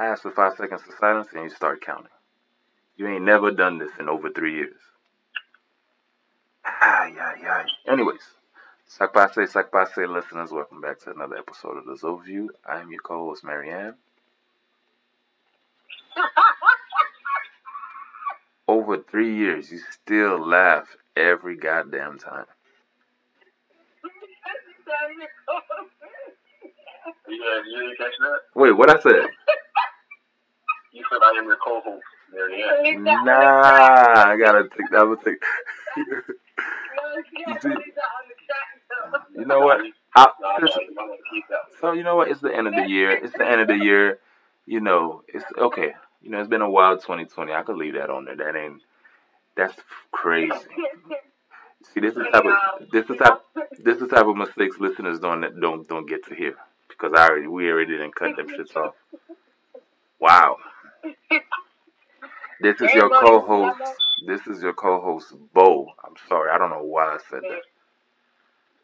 I ask for five seconds of silence and you start counting. You ain't never done this in over three years. Ah, yeah, yeah. Anyways, Sakpase, Sakpase listeners, welcome back to another episode of The Zoview. I am your co-host, Marianne. Over three years, you still laugh every goddamn time. Yeah, you didn't catch that? Wait, what I said? You said I am your co-host, Marianne. Nah, I gotta take that. Would take. you, you know what? I, No, I know, you might want to keep that. so you know what? It's the end of the year. It's the end of the year. You know, it's okay. You know, it's been a wild 2020. I could leave that on there. That ain't. That's crazy. See, this is type of this is type this is type of mistakes listeners don't don't don't get to hear because I already we already didn't cut them shits off. Wow. This is your co-host. This is your co-host, Bo. I'm sorry, I don't know why I said that.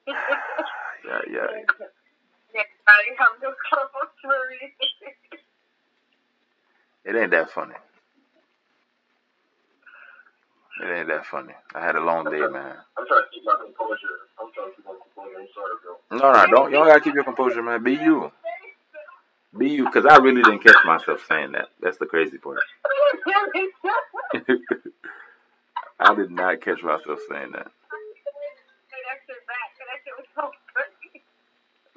Yeah, yeah. It ain't that funny. It ain't that funny. I had a long day, man. I'm trying to keep my composure. I'm trying to keep my composure. I'm sorry, bro. No, no, don't. You don't gotta keep your composure, man. Be you. Be you, because I really didn't catch myself saying that. That's the crazy part. I did not catch myself saying that.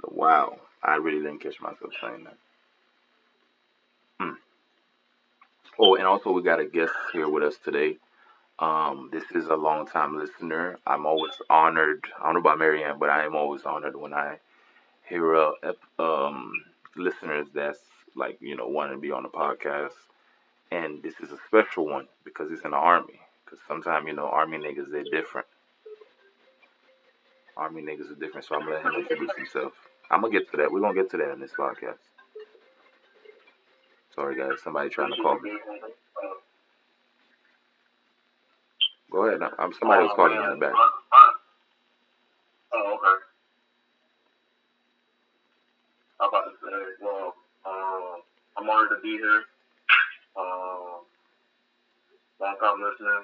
Wow, I really didn't catch myself saying that. Hmm. Oh, and also we got a guest here with us today. Um, this is a long time listener. I'm always honored. I don't know about Marianne, but I am always honored when I hear a um, listeners that's like you know wanting to be on the podcast. And this is a special one because it's in the army. Because sometimes you know army niggas they're different. Army niggas are different, so I'm gonna let him introduce himself. I'm gonna get to that. We're gonna get to that in this podcast. Sorry guys, somebody trying to call me. Go ahead. I'm somebody was calling in the back. Oh, okay. I'm about to say, well, um, I'm honored to be here. Um, long time listening.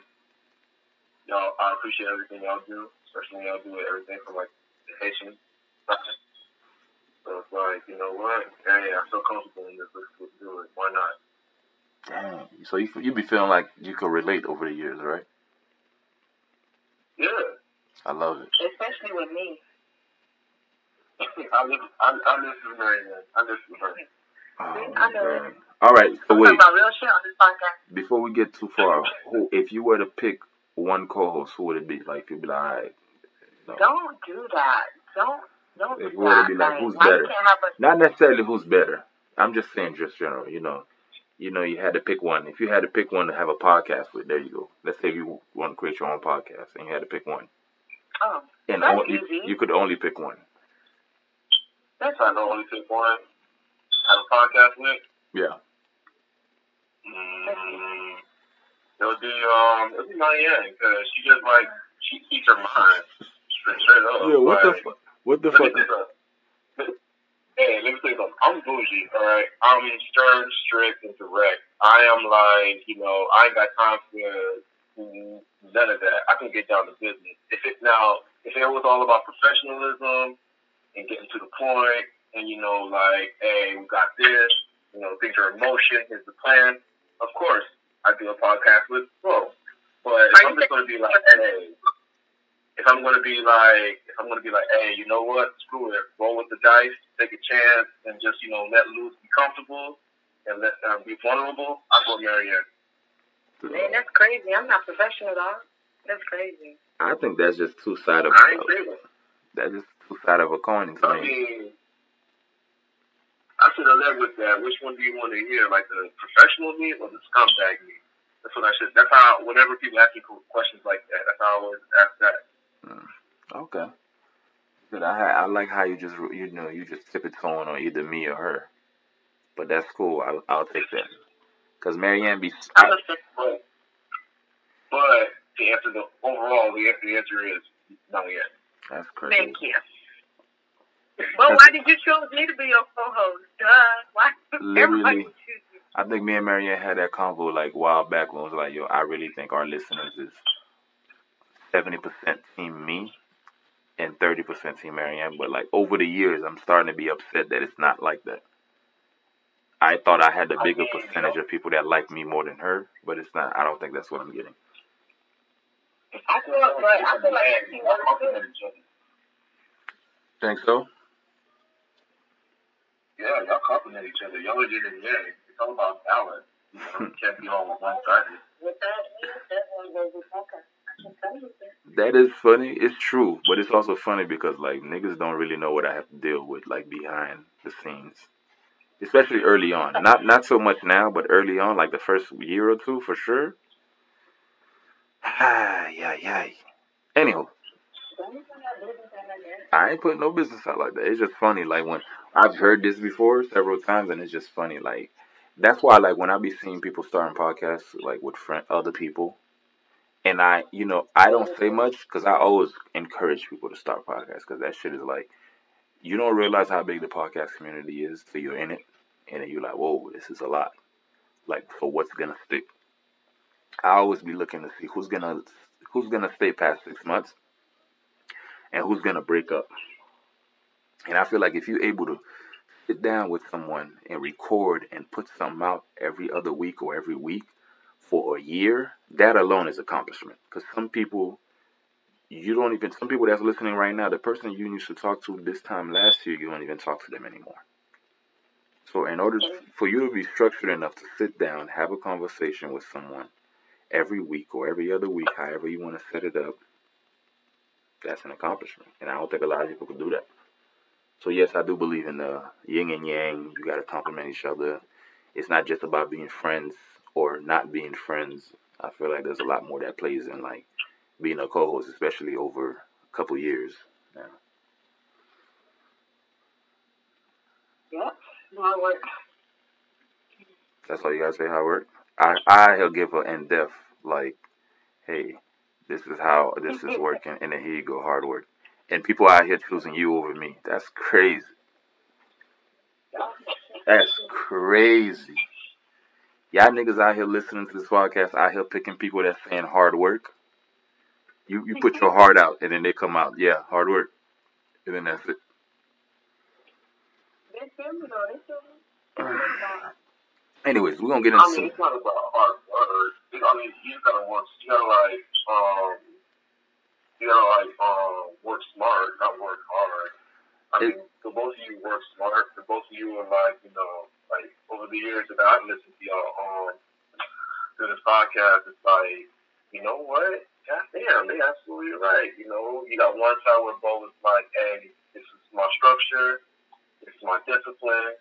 Y'all, I appreciate everything y'all do, especially when y'all do everything from like the Haitian. So it's like, you know what? Hey, I feel comfortable in this. Let's, let's do it. Why not? Damn. So you you be feeling like you could relate over the years, right? Yeah. I love it. Especially with me. I live, I, I live with Mary, man. I live with her. Oh, I know. All right. So wait, about real shit on this podcast. before we get too far, who if you were to pick one co-host, who would it be? Like you'd be like, right. No. Don't do that. Don't don't If do we were to that. be like, who's better? Not necessarily who's better. I'm just saying, just general. You know, you know, you had to pick one. If you had to pick one to have a podcast with, there you go. Let's say you want to create your own podcast and you had to pick one, oh and That's on- you, easy. you could only pick one. that's I know only pick one, have a podcast with, Yeah. Mm, it would be, um, it would be Marianne, because she just, like, she keeps her mind straight, straight up. Yeah. What the fuck? What the fuck? Hey, let me tell you something. I'm bougie, all right? I'm stern, strict, and direct. I am like, you know, I ain't got time for none of that. I can get down to business. If it now, if it was all about professionalism and getting to the point, and you know, like, hey, we got this, you know, things are in motion. Here's the plan. Of course, I do a podcast with Bro, but if I'm just gonna be like, hey, if I'm gonna be like, if I'm gonna be like, hey, you know what? Screw it. Roll with the dice, take a chance, and just you know let loose, be comfortable, and let um, be vulnerable. I go Marianne. man, that's crazy. I'm not professional dog. That's crazy. I think that's just two side of I ain't saying that's just two side of a coin to I mean, I should have led with that. Which one do you want to hear? Like the professional me or the scumbag me? That's what I should. That's how. Whenever people ask me questions like that, that's how I always ask that. Hmm. Okay. But I I like how you just you know you just tip it tone on either me or her. But that's cool. I'll, I'll take that. Cause Marianne be I'm a. But, but to answer the overall, the, the answer is not yet. that's crazy. Thank you. Well, why did you choose me to be your co-host? Duh. Why? Literally. Everybody chooses I think me and Marianne had that convo like a while back when it was like, yo, I really think our listeners is seventy percent team me and thirty percent team Marianne. But like over the years, I'm starting to be upset that it's not like that. I thought I had the bigger percentage of people that like me more than her, but it's not. I don't think that's what I'm getting. I feel, but I feel like she Y'all wants to. compliment each other. Think so? Yeah, y'all compliment each other. Y'all are yin and yang. It's all about balance. You know, you can't be all one sided. That's one goes with Tucker. I can tell that. That is funny. It's true, but it's also funny because like niggas don't really know what I have to deal with like behind the scenes, especially early on. Not not so much now, but early on, like the first year or two for sure. Ah, yeah, yeah. Anyhow, Don't you think I ain't putting no business out like that. It's just funny. Like when I've heard this before several times, and it's just funny. Like that's why, like when I be seeing people starting podcasts, like with friend other people, and I, you know, I don't say much because I always encourage people to start podcasts because that shit is like you don't realize how big the podcast community is till you're in it, and then you're like, whoa, this is a lot. Like for what's gonna stick. I always be looking to see who's gonna who's gonna stay past six months and who's gonna break up. And I feel like if you're able to sit down with someone and record and put something out every other week or every week for a year, that alone is accomplishment. Because some people, you don't even, some people that's listening right now, the person you used to talk to this time last year, you don't even talk to them anymore. So, in order for you to be structured enough to sit down, have a conversation with someone every week or every other week, however you want to set it up, that's an accomplishment. And I don't think a lot of people can do that. So yes, I do believe in the yin and yang. You got to complement each other. It's not just about being friends or not being friends. I feel like there's a lot more that plays in like being a co-host, especially over a couple years. Yeah. Yep. No, work. That's all you gotta say how it work. I I he'll give her in depth like, hey, this is how this is working, and then here you go, hard work. And people out here choosing you over me. That's crazy. That's crazy. Y'all niggas out here listening to this podcast, out here picking people that's saying hard work. You you put your heart out, and then they come out, yeah, hard work, and then that's it. They feel me though. They feel me. They feel me though. Anyways, we're gonna get into I into mean, some. it's not about hard work. I mean, you gotta work. You gotta like, um, you gotta like, um, work smart, not work hard. I mean, the both of you work smart. The both of you are like, you know, like over the years that I've listened to y'all um to this podcast, it's like, you know what? God damn, they absolutely right. You know, you got one side where Bo was like, hey, this is my structure, this is my discipline.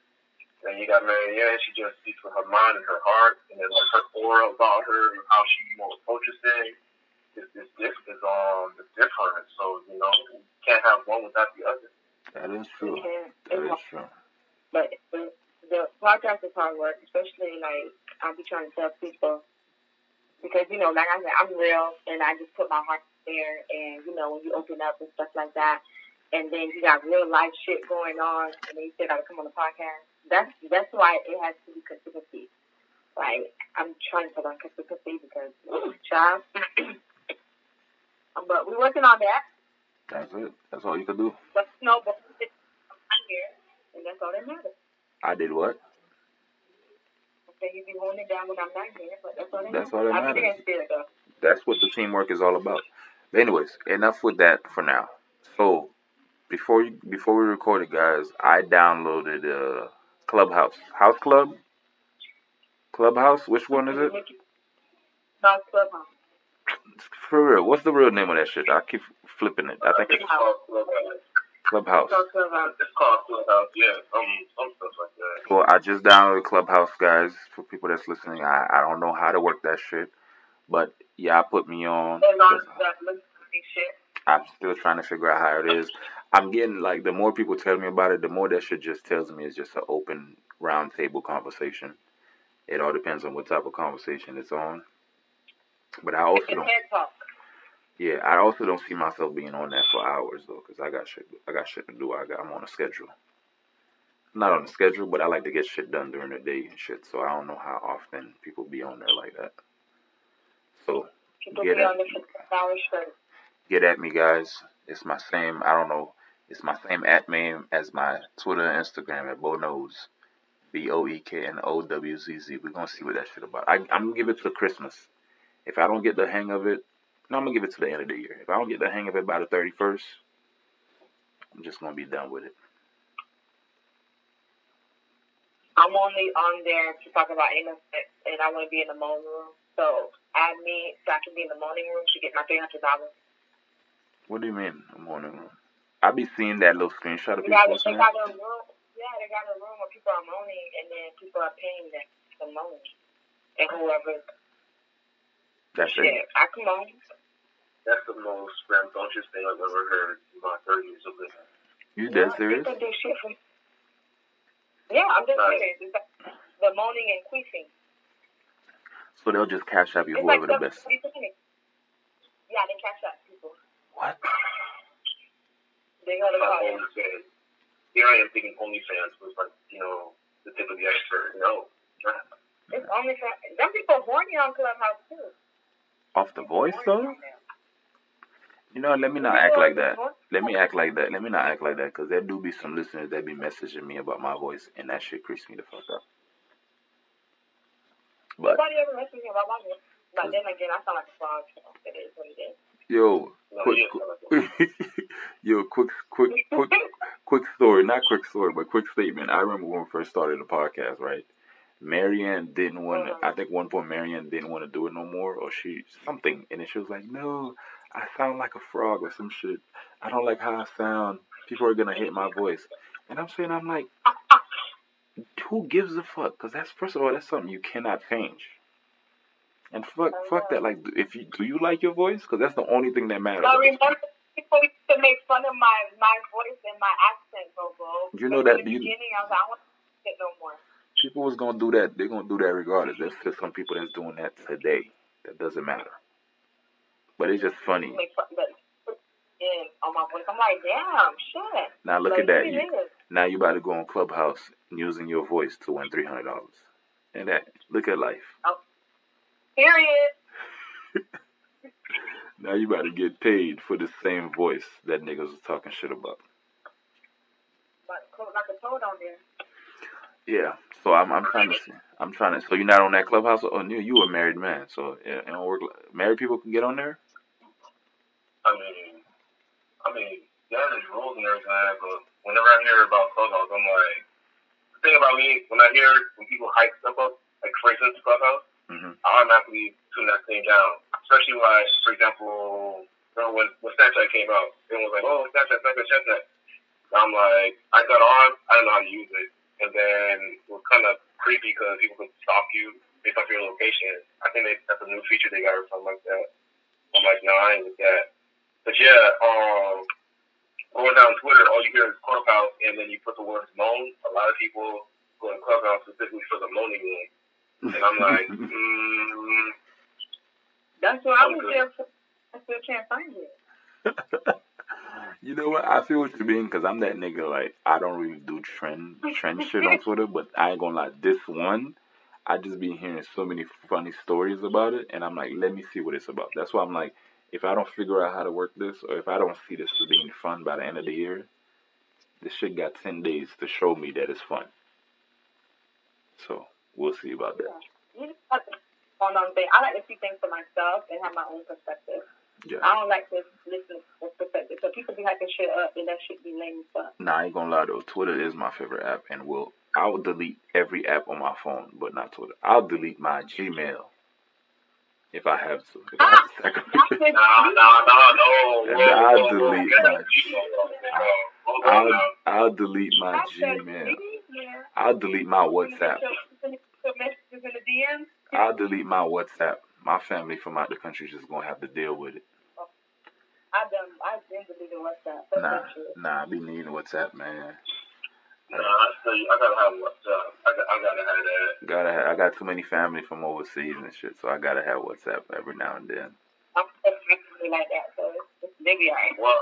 And you got Marianne, she just speaks with her mind and her heart, and then like her aura about her and how she you know approaches things is is diff is um is different. So you know you can't have one without the other. That is true. Yeah. That It's is true. But the, the podcast is hard work, especially like I be trying to tell people because you know, like I said, I'm real and I just put my heart there. And you know, when you open up and stuff like that, and then you got real life shit going on, and then you still got to come on the podcast. That's that's why it has to be consistency. Like I'm trying to learn consistency because, ooh, child. but we're working on that. That's it. That's all you can do. But but I'm here, and that's all that matters. I did what? Okay, you be holding it down when I'm not here, but that's all that That's matters. all that I'll be there matters. though. That's what the teamwork is all about. But anyways, enough with that for now. So before you before we recorded, guys, I downloaded uh Clubhouse. House Club? Clubhouse? Which one is it? South Clubhouse. For real, what's the real name of that shit? I keep flipping it. I think it's Clubhouse. Clubhouse. It's called Clubhouse. Yeah, um, some stuff like that. Well, I just downloaded Clubhouse, guys. For people that's listening, I, I don't know how to work that shit, but yeah, I put me on. And on that listening shit. I'm still trying to figure out how it is. I'm getting like the more people tell me about it, the more that shit just tells me it's just an open round table conversation. It all depends on what type of conversation it's on. But I also don't. Yeah, I also don't see myself being on that for hours though, because I got shit. I got shit to do. I got. I'm on a schedule. not on a schedule, but I like to get shit done during the day and shit. So I don't know how often people be on there like that. So People Get be it. on the 15 hour get at me, guys. It's my same. I don't know. It's my same at name as my Twitter and Instagram at Bo Knows. B O E K N O W Z Z. We're gonna see what that shit about. I, I'm gonna give it to Christmas. If I don't get the hang of it, no, I'm gonna give it to the end of the year. If I don't get the hang of it by the 31st, I'm just gonna be done with it. I'm only on there to talk about sex, and I want to be in the moaning room. So add me so I can be in the morning room to get my three hundred dollars. What do you mean? The room. I be seeing that little screenshot of people got, they got a room. Yeah, they got a room where people are moaning, and then people are paying them to moan. And whoever, That's shit, it. I can moan. That's the most rambunctious thing I've ever heard in my 30 years of living. You Yeah, dead serious? People do shit for. Yeah, I'm just Right. serious. It's like the moaning and queefing. So they'll just cash out you It's like whoever the the- best. Yeah, they cash out people. What? They go to My call. OnlyFans. Here I am thinking OnlyFans was like, you know, the tip of the iceberg. No. It's only for them people horny on Clubhouse too. Off the voice though? You know, let me not act like that. Let me act like that. Let me not act like that, cause there do be some listeners that be messaging me about my voice, and that shit creeps me the fuck up. But Nobody ever messaged me about my voice. But then again, I sound like a frog. It is what it is. yo, quick yo, quick, quick, quick, quick story. Not quick story, but quick statement. I remember when we first started the podcast, right? Marianne didn't want to. Uh-huh. I think one point Marianne didn't want to do it no more, or she something, and then she was like, "No, I sound like a frog or some shit. I don't like how I sound. People are gonna hate my voice." And I'm saying, I'm like, who gives a fuck? Because that's first of all, that's something you cannot change. And fuck, fuck that. Like, if you do you like your voice? Because that's the only thing that matters. Remember, people used to make fun of my my voice and my accent, Bobo. You know that in the you- beginning, I was like, I want to it no more. People was gonna do that. They're gonna do that regardless. There's still some people that's doing that today. That doesn't matter. But it's just funny. Make fun, but in on my voice, I'm like, damn, shit. Now look Like, at that. You, now you about to go on Clubhouse using your voice to win three hundred dollars. And that look at life. Oh. Period. Now you about to get paid for the same voice that niggas was talking shit about. But like a toad on there. Yeah. So I'm I'm trying to see. I'm trying to. So you're not on that Clubhouse? Oh, you you a married man, so yeah, it don't work. like- Married people can get on there. I mean, I mean, yeah, there's rules and everything, but whenever I hear about Clubhouse, I'm like, the thing about me, when I hear when people hype stuff up, like for instance, Clubhouse, hmm I automatically tune that thing down. Especially like, for example, remember when, when Snapchat came out, everyone was like, oh, Snapchat, Snapchat, Snapchat. And I'm like, I got on, I don't know how to use it. And then it was kind of creepy because people could stalk you based off your location. I think they, that's a new feature they got or something like that. I'm like, no, I ain't with that. But yeah, um, going down Twitter, all you hear is Clubhouse, and then you put the words moan. A lot of people go to Clubhouse specifically for the moaning room. And I'm like, mm, That's what I was there for. I still can't find it. you know what? I feel what you mean because I'm that nigga. Like I don't really do trend trend shit on Twitter, but I ain't gonna lie. This one, I just been hearing so many funny stories about it, and I'm like, let me see what it's about. That's why I'm like, if I don't figure out how to work this, or if I don't see this as being fun by the end of the year, this shit got ten days to show me that it's fun. So we'll see about that. You just to on on thing. I like to see things for myself and have my own perspective. Yeah. I don't like to listen to perspective. So people be hyping shit up and that shit be lame as fuck. Nah, I ain't gonna lie though. Twitter is my favorite app, and will I will delete every app on my phone, but not Twitter. I'll delete my Gmail if I have to. If I have to sacrifice. Ah! nah, nah, nah, no. And whoa, I'll whoa, whoa, delete my- Gmail, bro. Hold on I'll. I'll delete my Gmail. I'll delete my WhatsApp. Put messages in the DMs. I'll delete my WhatsApp. My family from out the country is just gonna have to deal with it. I done. I been deleted WhatsApp. Fuck Nah, that nah, I be needing WhatsApp, man. Nah, I tell you, I gotta have WhatsApp. I, got, I gotta have that. Gotta have, I got too many family from overseas and shit, so I gotta have WhatsApp every now and then. I'm actually like that, so it's, it's they. Well,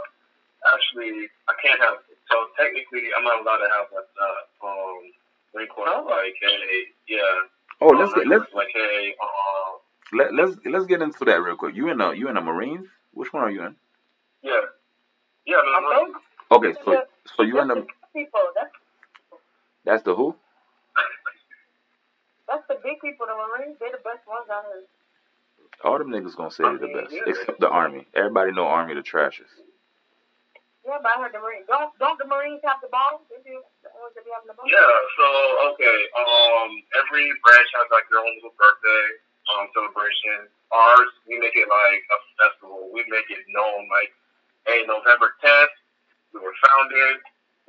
actually, I can't have. So technically, I'm not allowed to have WhatsApp. Um, Marine Corps like, hey, yeah. Oh, let's get let's like, hey, uh, let, let's let's get into that real quick. You in the you in the Marines? Which one are you in? yeah, yeah. No, no, told Okay, so so you in that's the the people. That's that's the who? that's the big people. The Marines, they're the best ones out here. All them niggas gonna say they're the best, except the Army. Everybody know Army the trashes. Yeah, but I heard the Marines. Don't don't the Marines have the balls? They do. The ones that be having the balls. Yeah, so okay, um, every branch has like their own little birthday um celebration. Ours, we make it like a festival. We make it known like, hey, November tenth, we were founded.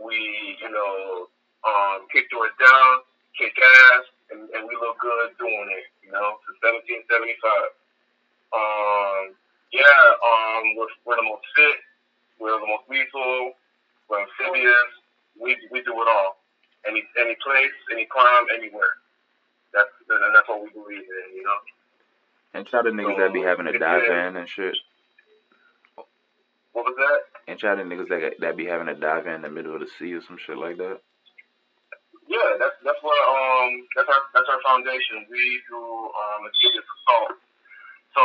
We, you know, um, kick doors down, kick ass, and, and we look good doing it. You know, since 1775. Um, yeah, um, we're, we're the most fit. We're the most lethal. We're amphibious. We we do it all. Any any place, any crime, anywhere. That's and that's what we believe in. You know. And try the niggas that be having a dive in and shit. What was that? And try the niggas that that be having a dive in the middle of the sea or some shit like that. Yeah, that's that's what um that's our that's our foundation. We do um assault. So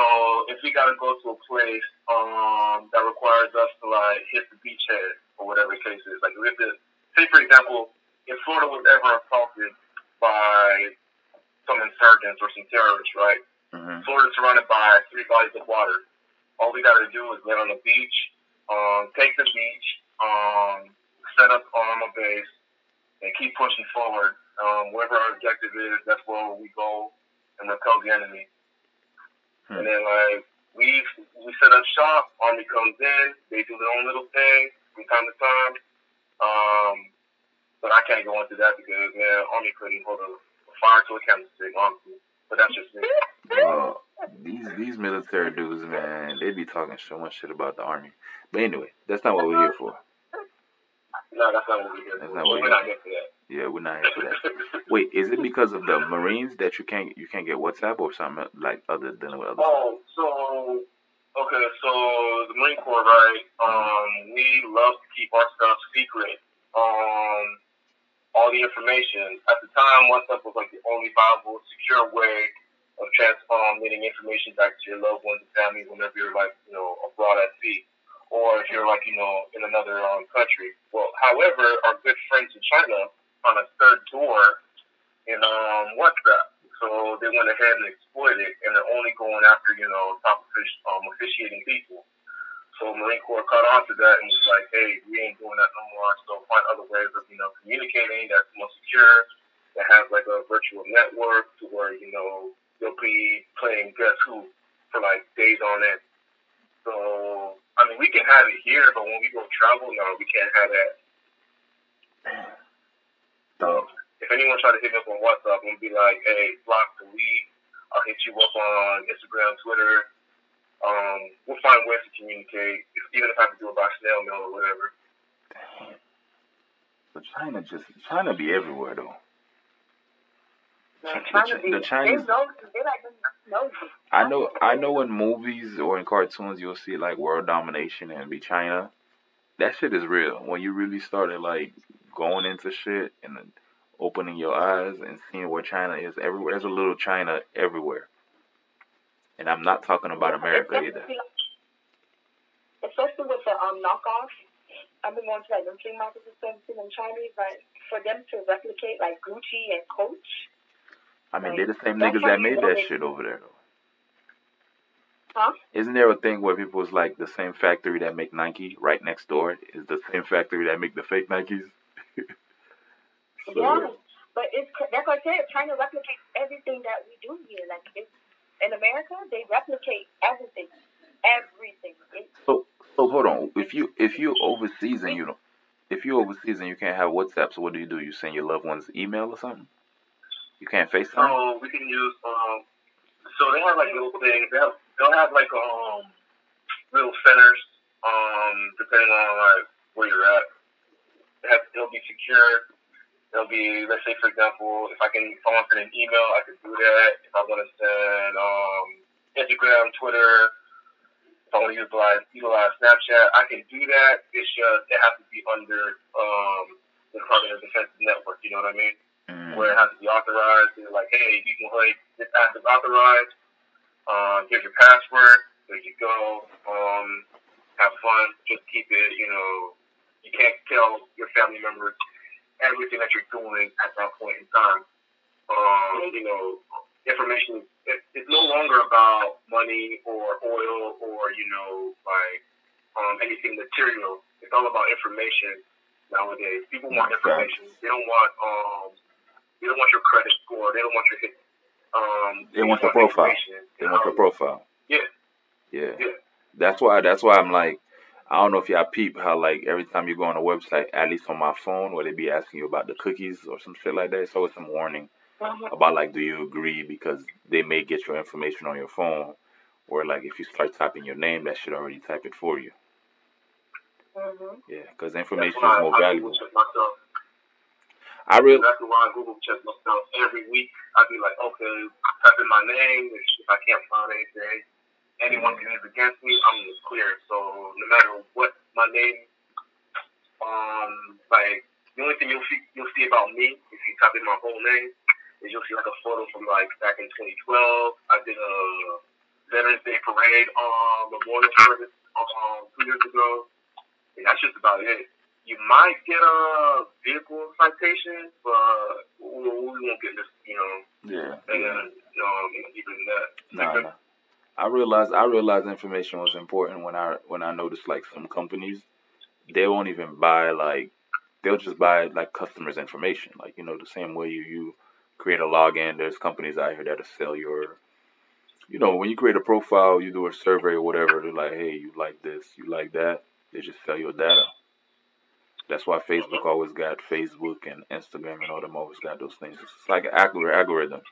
if we gotta go to a place um that requires us to like hit the beachhead or whatever the case is, like we have to say for example, if Florida was ever assaulted by some insurgents or some terrorists, right? hmm Florida's surrounded by three bodies of water. All we gotta do is get on the beach, um, take the beach, um, set up on a base, and keep pushing forward. Um, wherever our objective is, that's where we go and repel the enemy. Hmm. And then like we we set up shop, army comes in, they do their own little thing from time to time. Um, but I can't go into that because man, army couldn't hold a, a fire to a candlestick, honestly. But that's just me. Well, these these military dudes, man, they be talking so much shit about the army. But anyway, that's not what we're here for. No, that's not what we're here That's for. not what We're you're not here for that. Yeah, we're not here for that. Wait, is it because of the Marines that you can't you can't get WhatsApp or something like other than with other stuff? Oh, so okay, so the Marine Corps, right? Um, we love to keep our stuff secret. Um, all the information at the time, WhatsApp was like the only viable, secure way of transmitting information back to your loved ones and family whenever you're like you know abroad at sea, or if you're like you know in another um, country. Well, however, our good friends in China found a third door in um, WhatsApp. So they went ahead and exploited it, and they're only going after, you know, top offici- um, officiating people. So Marine Corps caught on to that and was like, hey, we ain't doing that no more. So find other ways of, you know, communicating that's more secure, that has like a virtual network to where, you know, you'll be playing guess who for like days on end. So, I mean, we can have it here, but when we go travel, no, we can't have that. So if anyone try to hit me up on WhatsApp and be like, hey, block, delete, I'll hit you up on Instagram, Twitter. Um, we'll find ways to communicate, if, even if I have to do it by snail mail or whatever. Damn. But China just China be everywhere though. The China Ch- the Chinese- they nosy. They like nosy. I know I know in movies or in cartoons you'll see like world domination and be China. That shit is real. When you really started like going into shit and opening your eyes and seeing where China is everywhere. There's a little China everywhere. And I'm not talking about America either. Especially, especially with the um knockoffs. I've been going to like them flea markets and stuff, them Chinese, like for them to replicate like Gucci and Coach. I mean, they're the same niggas that made that shit over there though. Huh? Isn't there a thing where people was like the same factory that make Nike right next door is the same factory that make the fake Nikes? So- Yeah, but it's that's what I said. China replicates everything that we do here. Like it's, in America, they replicate everything, everything. It, So so hold on. If you if you overseas and you don't if you overseas and you can't have WhatsApp, so what do you do? You send your loved ones email or something? You can't FaceTime? So we can use, um, so they have like little things. They have, they'll have like um, little centers, um, depending on like where you're at. It has, it'll be secure. It'll be, let's say, for example, if I can, if I want to send an email, I can do that. If I want to send um, Instagram, Twitter, if I want to utilize utilize Snapchat, I can do that. It's just it has to be under um, the Department of Defense network. You know what I mean? Mm. where it has to be authorized. They're like, hey, you can go ahead, this app is authorized. Um, here's your password. There you go. Um, have fun. Just keep it. You know, you can't tell your family members everything that you're doing at that point in time. Um, you know, information. It, it's no longer about money or oil or you know, like um, anything material. It's all about information nowadays. People want information. They don't want um, they don't want your credit score. They don't want your. Um, They want your profile. They want your profile. Yeah. Yeah. Yeah. That's why. That's why I'm like, I don't know if y'all peep how like every time you go on a website, at least on my phone, where they be asking you about the cookies or some shit like that, So it's always some warning Mhm. about like, do you agree? Because they may get your information on your phone, or like if you start typing your name, that should already type it for you. Mhm. Yeah, because information is more I valuable. Myself. I really, That's why I Google check myself every week. I'd be like, okay, type in my name. If, I can't find anything, anyone can use against me, I'm clear. So no matter what my name, um, like the only thing you'll see you'll see about me if you type in my whole name is you'll see like a photo from like back in 2012. I did a Veterans Day parade on Memorial Service um two years ago. And that's just about it. You might get a vehicle citation, but we won't get this, you know, yeah, and yeah. then um, even that. Nah, nah. I realized I realized information was important when I when I noticed like some companies they won't even buy like they'll just buy like customers' information. Like you know the same way you you create a login. There's companies out here that'll sell your you know when you create a profile, you do a survey or whatever. They're like, hey, you like this, you like that. They just sell your data. That's why Facebook always got Facebook and Instagram and all them always got those things. It's like an algorithm.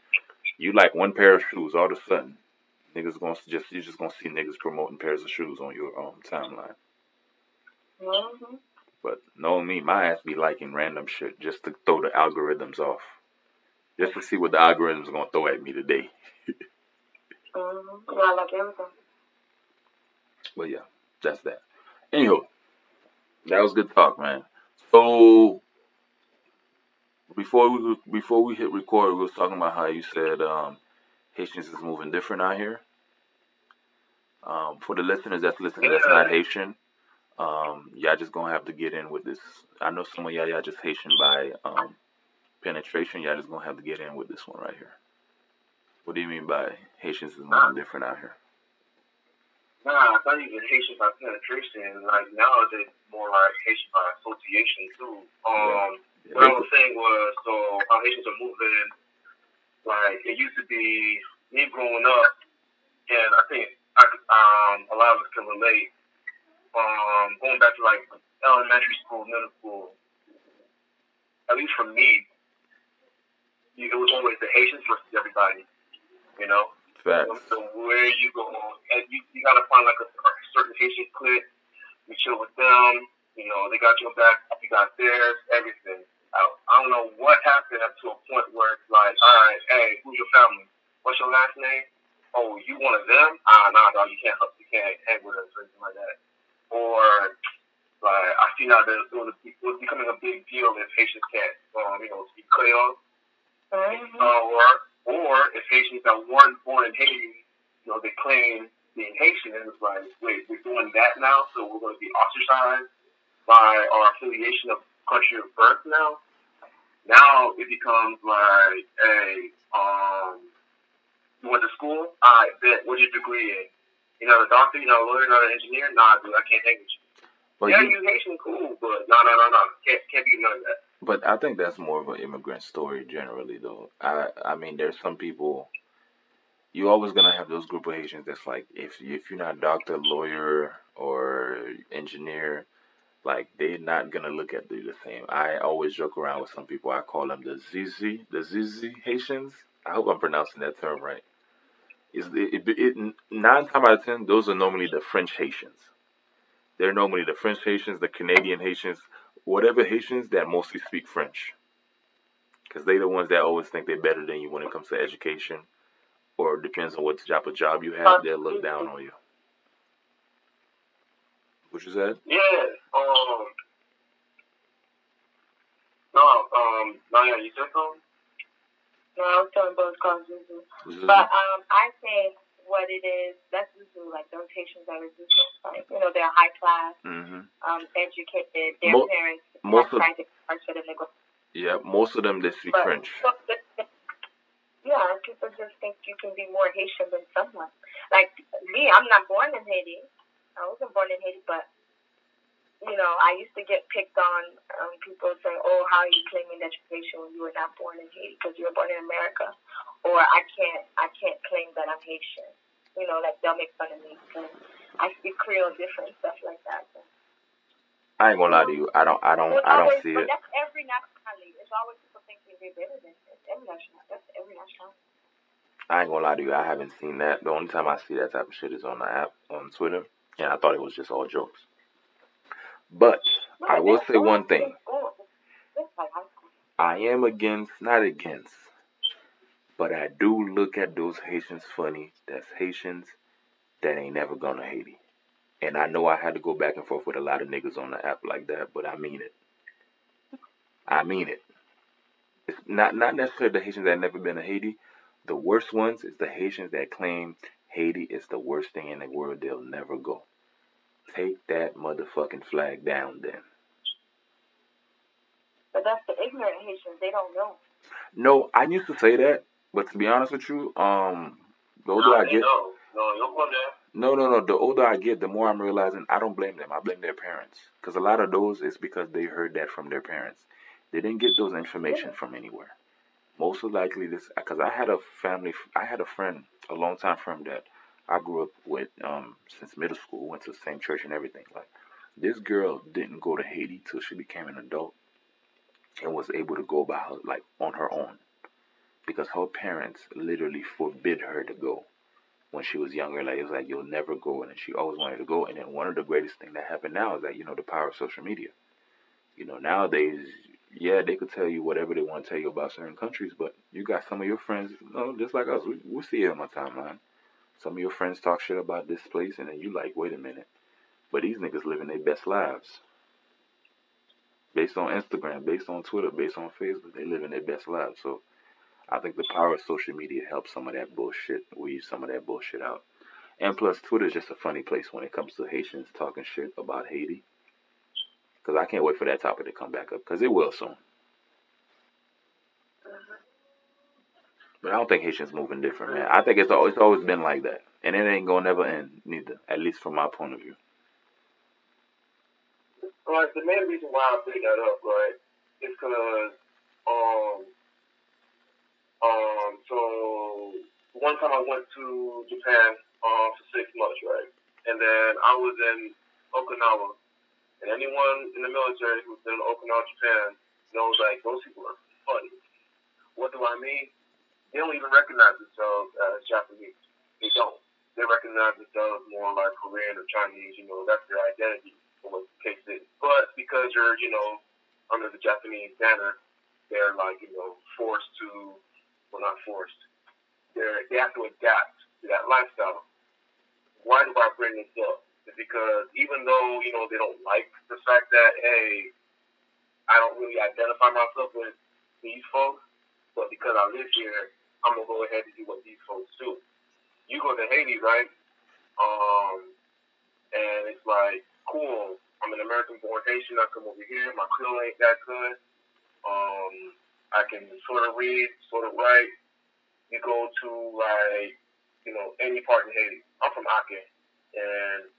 You like one pair of shoes, all of a sudden, niggas gonna just you just gonna see niggas promoting pairs of shoes on your um, timeline. Mhm. But knowing me, my ass be liking random shit just to throw the algorithms off, just to see what the algorithms gonna throw at me today. mm-hmm. Yeah, I like everything. But yeah, that's that. Anywho, that was good talk, man. So before we before we hit record, we was talking about how you said um, Haitians is moving different out here. Um, for the listeners that's listening, that's not Haitian. Um, y'all just gonna have to get in with this. I know some of y'all y'all just Haitian by um, penetration. Y'all just gonna have to get in with this one right here. What do you mean by Haitians is moving different out here? Nah, it's not even Haitian by penetration. Like nowadays, more like Haitian by association too. Um, Yeah, what I was saying was, so how Haitians are moving. Like it used to be me growing up, and I think I, um, a lot of us can relate. Um, going back to like elementary school, middle school. At least for me, it was always the Haitians versus everybody. You know. Facts. So where you go, and you, you gotta find like a, a certain Haitian clique. You chill with them. You know, they got your back. You got theirs. Everything. I, I don't know what happened up to a point where it's like, all right, hey, who's your family? What's your last name? Oh, you one of them? Ah, nah, dog, you can't, you can't hang with us or anything like that. Or like, I see now that it was, it was becoming a big deal if Haitians can't, um, you know, speak Creole Mhm. uh, or or if Haitians that weren't born in Haiti, you know, they claim being Haitian, and it's like, wait, we're doing that now, so we're going to be ostracized by our affiliation of country of birth now. Now it becomes like, hey, um, you went to school? I bet. What's your degree in? You're not a doctor, you're not a lawyer, you're not an engineer? Nah, dude, I can't hang with you. But yeah, you, you Haitian, cool, but no, no, no, no. Can't, can't be none of that. But I think that's more of an immigrant story generally, though. I I mean, there's some people. You always gonna have those group of Haitians that's like, if if you're not doctor, lawyer, or engineer, like they're not gonna look at you the same. I always joke around with some people. I call them the Zizi, the Zizi Haitians. I hope I'm pronouncing that term right. Is it, it, it nine times out of ten, those are normally the French Haitians. They're normally the French Haitians, the Canadian Haitians, whatever Haitians that mostly speak French. Because they're the ones that always think they're better than you when it comes to education. Or depends on what type of job you have, they'll look down on you. What you said? Yeah. Um. No. Um. Naya, you said something. called Zuzu. Mm-hmm. But um, I think what it is, that's Zuzu, like those Haitians that are Zuzu. Like, you know, they're high class, mm-hmm. um, educated, their Mo- parents most of, for them to go. Yeah, most of them, they speak but, French. yeah, people just think you can be more Haitian than someone. Like me, I'm not born in Haiti. I wasn't born in Haiti, but you know, I used to get picked on. Um, people saying, "Oh, how are you claiming that you're Haitian when you were not born in Haiti because you were born in America?" Or I can't, I can't claim that I'm Haitian. You know, like they'll make fun of me because I speak Creole different, stuff like that. So. I ain't gonna lie to you. I don't, I don't, I don't always, see it. That's every nationality. It's always people thinking they're better than every national. That's every nationality. I ain't gonna lie to you. I haven't seen that. The only time I see that type of shit is on the app on Twitter, and I thought it was just all jokes. But I will say one thing. I am against, not against, but I do look at those Haitians funny. That's Haitians that ain't never gonna Haiti. And I know I had to go back and forth with a lot of niggas on the app like that, but I mean it. I mean it. It's not not necessarily the Haitians that never been to Haiti. The worst ones is the Haitians that claim Haiti is the worst thing in the world. They'll never go. Take that motherfucking flag down then. But that's the ignorant Haitians. They don't know. No, I used to say that, but to be honest with you, um, the older no, I get, no, no, no, no, no. The older I get, the more I'm realizing I don't blame them. I blame their parents, because a lot of those is because they heard that from their parents. They didn't get those information from anywhere. Most likely, this because I had a family, I had a friend, a long time friend that I grew up with um, since middle school, went to the same church and everything. Like this girl didn't go to Haiti till she became an adult and was able to go by her like on her own because her parents literally forbid her to go when she was younger. Like it was like you'll never go, and she always wanted to go. And then one of the greatest thing that happened now is that you know the power of social media. You know nowadays, yeah, they could tell you whatever they want to tell you about certain countries, but you got some of your friends, you know, just like us. We, we see it on my timeline. Some of your friends talk shit about this place, and then you like, wait a minute. But these niggas living their best lives. Based on Instagram, based on Twitter, based on Facebook, they living their best lives. So I think the power of social media helps some of that bullshit, weed some of that bullshit out. And plus, Twitter is just a funny place when it comes to Haitians talking shit about Haiti. Because I can't wait for that topic to come back up, because it will soon. But I don't think Haitians moving different, man. I think it's always, it's always been like that, and it ain't gonna never end, neither. At least from my point of view. Right. The main reason why I bring that up, right, is because um um so one time I went to Japan um for six months, right, and then I was in Okinawa, and anyone in the military who's been in Okinawa, Japan, knows like those people are funny. What do I mean? they don't even recognize themselves as Japanese. They don't. They recognize themselves more like Korean or Chinese. You know, that's their identity for what case is. But because you're, you know, under the Japanese banner, they're like, you know, forced to, well, not forced. They're, they have to adapt to that lifestyle. Why do I bring this up? Because even though, you know, they don't like the fact that, hey, I don't really identify myself with these folks, but because I live here, I'm gonna go ahead and do what these folks do. You go to Haiti, right? Um, and it's like, cool. I'm an American-born Haitian. I come over here. My Creole ain't that good. Um, I can sort of read, sort of write. You go to like, you know, any part in Haiti. I'm from Ake, and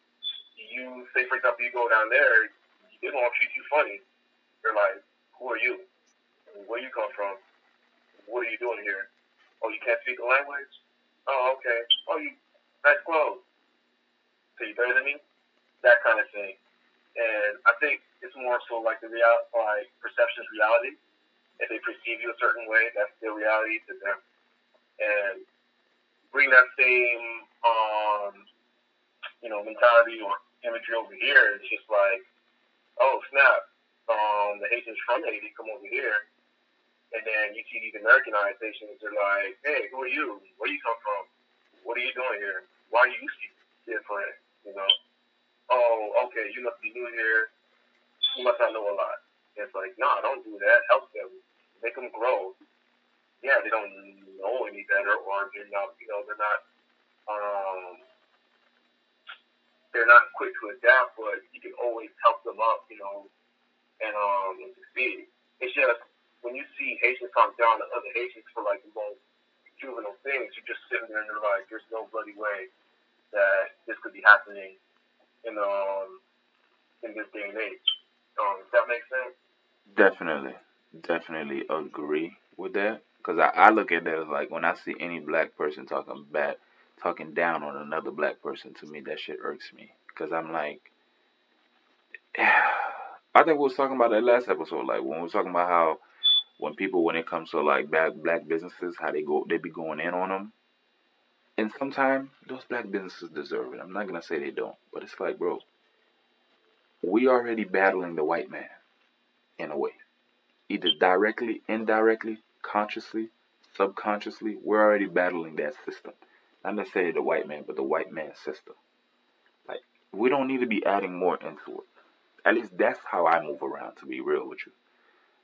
you say, for example, you go down there, they're gonna treat you funny. They're like, who are you? Where you come from? What are you doing here? Oh, you can't speak the language? Oh, okay. Oh, you nice clothes. So you better than me? That kind of thing. And I think it's more so like the real, like perception is reality. If they perceive you a certain way, that's their reality to them. And bring that same, um, you know, mentality or imagery over here. It's just like, oh snap, um, the Haitians from Haiti come over here and then you see these Americanized Haitians are like, hey, who are you? Where you come from? What are you doing here? Why are you different? You know? Oh, okay, you must be new here. You must not know a lot. It's like, nah, don't do that. Help them. Make them grow. yeah, they don't know any better, or they're not, you know, they're not, um, they're not quick to adapt. But you can always help them up, you know, and um, succeed. It's just when you see Haitians talk down to other Haitians for like the most juvenile things, you're just sitting there and you're like, there's no bloody way that this could be happening in um in this day and age. Um, does that make sense? Definitely, definitely agree with that. Cause I, I look at that as like when I see any black person talking bad, talking down on another black person, to me that shit irks me. Cause I'm like, I think we was talking about that last episode. Like when we was talking about how when people when it comes to like black black businesses, how they go they be going in on them. And sometimes those black businesses deserve it. I'm not gonna say they don't, but it's like, bro, we already battling the white man in a way. Either directly, indirectly, consciously, subconsciously, we're already battling that system. Not necessarily the white man, but the white man system. Like, we don't need to be adding more into it. At least that's how I move around, to be real with you.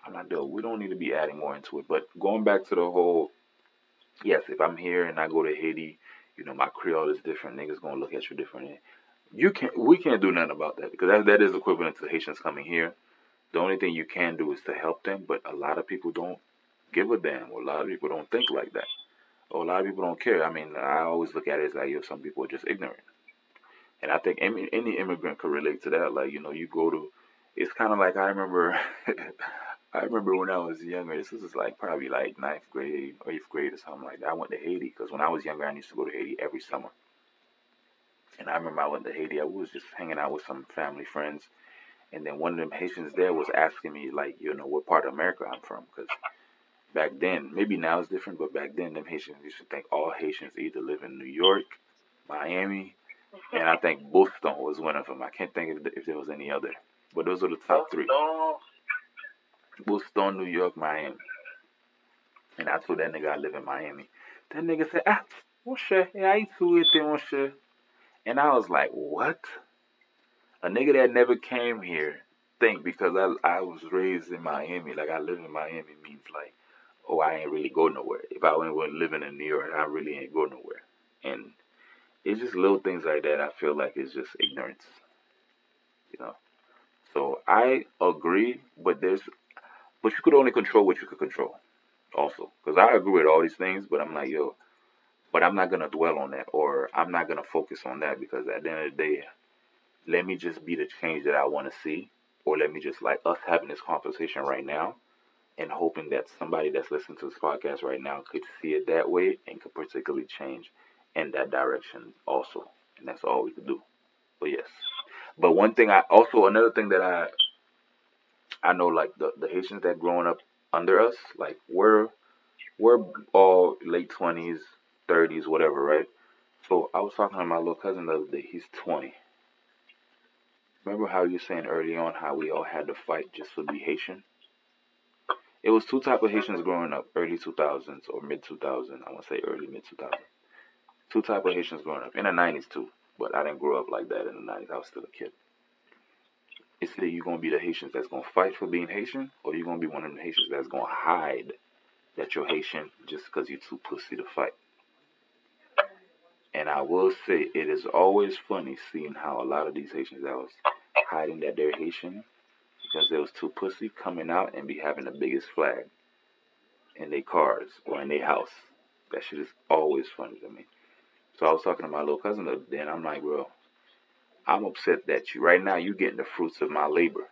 I'm not doing, we don't need to be adding more into it. But going back to the whole, yes, if I'm here and I go to Haiti, you know, my Creole is different, niggas gonna look at you different. You can't, we can't do nothing about that because that, that is equivalent to Haitians coming here. The only thing you can do is to help them, but a lot of people don't give a damn, or a lot of people don't think like that, or a lot of people don't care. I mean, I always look at it as like, yo, some people are just ignorant. And I think any, any immigrant could relate to that. Like, you know, you go to, it's kind of like I remember, I remember when I was younger. This was like probably like ninth grade or eighth grade or something like that. I went to Haiti because when I was younger, I used to go to Haiti every summer. And I remember I went to Haiti. I was just hanging out with some family friends, and then one of them Haitians there was asking me like, you know, what part of America I'm from, because back then, maybe now it's different, but back then, them Haitians used to think all Haitians either live in New York, Miami, and I think Boston was one of them. I can't think if, if there was any other, but those are the top three. Boston, New York, Miami. And I told that nigga I live in Miami. That nigga said, ah, mon cher, yeah, I too mon cher. And I was like, what? A nigga that never came here think because I I was raised in Miami, like I live in Miami means like, oh, I ain't really go nowhere. If I went living in New York, I really ain't go nowhere. And it's just little things like that. I feel like it's just ignorance, you know. So I agree, but there's, but you could only control what you could control, also. Because I agree with all these things, but I'm like, yo, but I'm not gonna dwell on that, or I'm not gonna focus on that because at the end of the day, let me just be the change that I want to see, or let me just like us having this conversation right now, and hoping that somebody that's listening to this podcast right now could see it that way and could particularly change in that direction also, and that's all we could do. But yes, but one thing I also another thing that I I know like the the Haitians that growing up under us, like we're we're all late twenties, thirties, whatever, right? So I was talking to my little cousin the other day. He's twenty. Remember how you were saying early on how we all had to fight just to be Haitian? It was two type of Haitians growing up, early 2000s or mid 2000s. I want to say early mid 2000s. Two type of Haitians growing up in the 90s too, but I didn't grow up like that in the 90s. I was still a kid. It's either you're gonna be the Haitians that's gonna fight for being Haitian, or you're gonna be one of the Haitians that's gonna hide that you're Haitian just because you're too pussy to fight. And I will say it is always funny seeing how a lot of these Haitians that was hiding that they're Haitian because they was too pussy coming out and be having the biggest flag in their cars or in their house. That shit is always funny to me. So I was talking to my little cousin the and I'm like, bro, I'm upset that you right now you getting the fruits of my labor.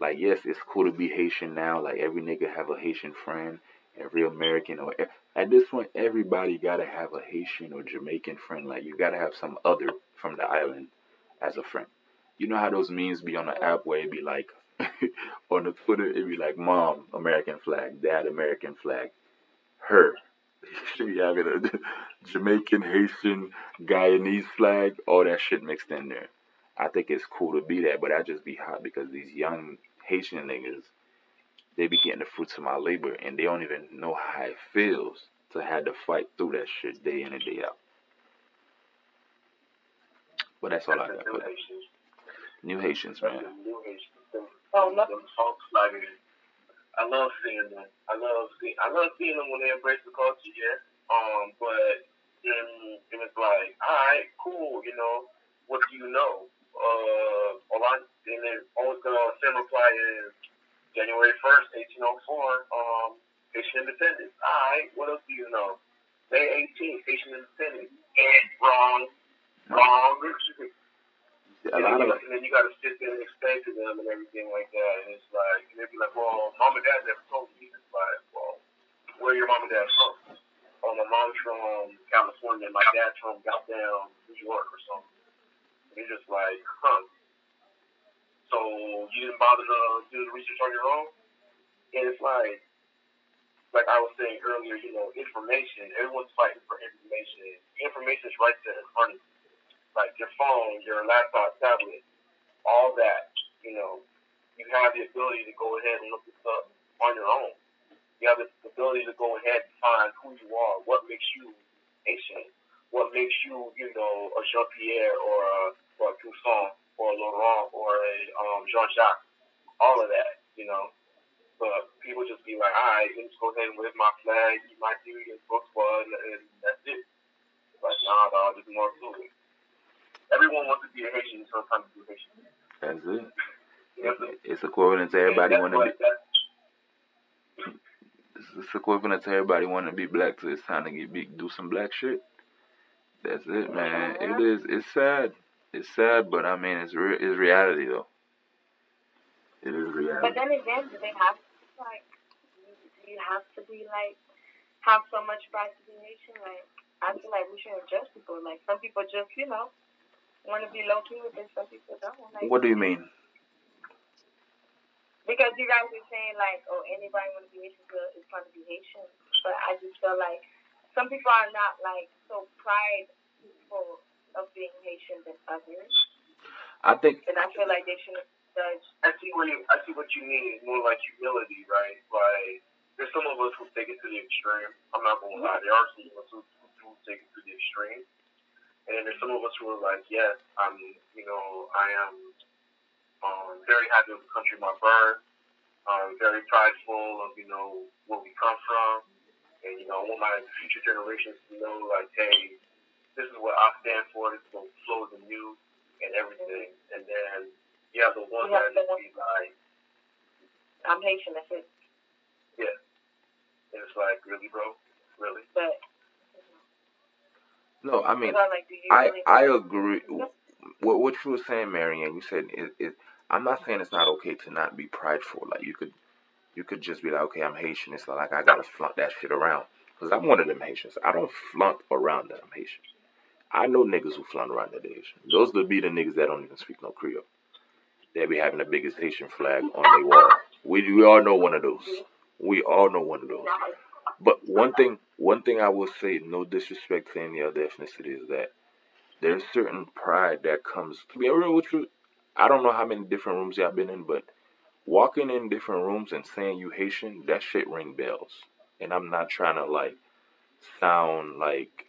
Like yes, it's cool to be Haitian now. Like every nigga have a Haitian friend, every American or at this point everybody gotta have a Haitian or Jamaican friend. Like you gotta have some other from the island as a friend. You know how those memes be on the app where it be like on the Twitter it be like mom American flag, dad American flag, her. She be having a Jamaican, Haitian, Guyanese flag, all that shit mixed in there. I think it's cool to be that, but I just be hot because these young Haitian niggas, they be getting the fruits of my labor and they don't even know how it feels to have to fight through that shit day in and day out. But that's all I got for that. New Haitians, man. Oh, nothing. I love seeing them. I love seeing I love seeing them when they embrace the culture, yeah. Um, but then it was like, all right, cool, you know, what do you know? Uh, a lot, and then always gonna send reply is January first, eighteen oh four. Um, Haitian independence. All right, what else do you know? May 18th, Haitian independence. And wrong, wrong. A lot of and then you got to sit there and explain to them and everything like that. And it's like, and they'd be like, well, mom and dad never told me. It's like, well, where your mom and dad from? Oh, my mom's from California. My dad's from goddamn New York or something. And you're just like, huh. So you didn't bother to do the research on your own? And it's like, like I was saying earlier, you know, information. Everyone's fighting for information. Information is right there in front of you like your phone, your laptop, tablet, all that, you know, you have the ability to go ahead and look this up on your own. You have the ability to go ahead and find who you are, what makes you Haitian, what makes you, you know, a Jean Pierre or a, or a Toussaint or a Laurent or a um, Jean Jacques, all of that, you know. But people just be like, all right, let me just go ahead and wave my flag, eat my duty, and book squad, and that's it. But nah, dog, there's more to it everyone wants to be a Haitian, so it's time to be a Haitian. That's it. Yep. It's equivalent to everybody wanting to be. It's equivalent to everybody wanting to be black. So it's time to get big, do some black shit. That's it, man. It is. It's sad. It's sad, but I mean, it's re- it's reality though. It is reality. But then again, do they have to, like? Do you have to be like have so much pride to be Haitian? Like, I feel like we shouldn't judge people. Like, some people just, you know, want to be low key with it. Some people don't. Like, What do you mean? because you guys are saying like, oh, anybody want to be Haitian is trying to be Haitian. But I just feel like some people are not like so prideful of being Haitian than others, I think and I feel like they shouldn't judge. I see what you, I see what you mean. It's more like humility, right? Like there's some of us who take it to the extreme. I'm not gonna lie. There are some of us who, who do take it to the extreme, and then there's some of us who are like, yes, I'm, you know, I am um, very happy with the country of my birth. I'm very prideful of, you know, where we come from, and you know, I want my future generations to know, like, hey, this is what I stand for. This is what flows in you, and everything. And then you have the ones You that just be like. I'm Haitian, that's it. Yeah. And it's like, really, bro? Really? But no. I mean, like, I really? I agree. What what you were saying, Marianne? You said it, it. I'm not saying it's not okay to not be prideful. Like you could, you could just be like, okay, I'm Haitian. It's not like I gotta flaunt that shit around. Cause I'm one of them Haitians. I don't flaunt around that I'm Haitian. I know niggas who flaunt around that they're Those would be the niggas that don't even speak no Creole. They be having the biggest Haitian flag on their wall. We we all know one of those. We all know one of those. But one thing, one thing I will say, no disrespect to any other ethnicity, is that there's certain pride that comes. To be real with you, I don't know how many different rooms y'all been in, but walking in different rooms and saying you Haitian, that shit ring bells. And I'm not trying to like sound like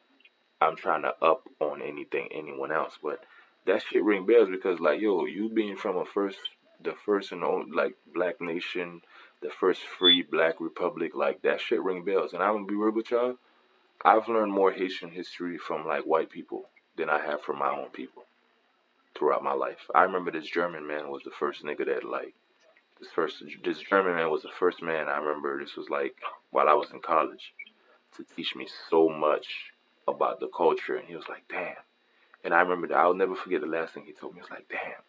I'm trying to up on anything anyone else, but that shit ring bells because like yo, you being from a first, the first and only like black nation, the first free black republic, like that shit ring bells. And I'm gonna be real with y'all. I've learned more Haitian history from like white people than I have from my own people throughout my life. I remember this German man was the first nigga that like this first this German man was the first man I remember this was like while I was in college to teach me so much about the culture and he was like, damn. And I remember that I'll never forget the last thing he told me. He was like, damn.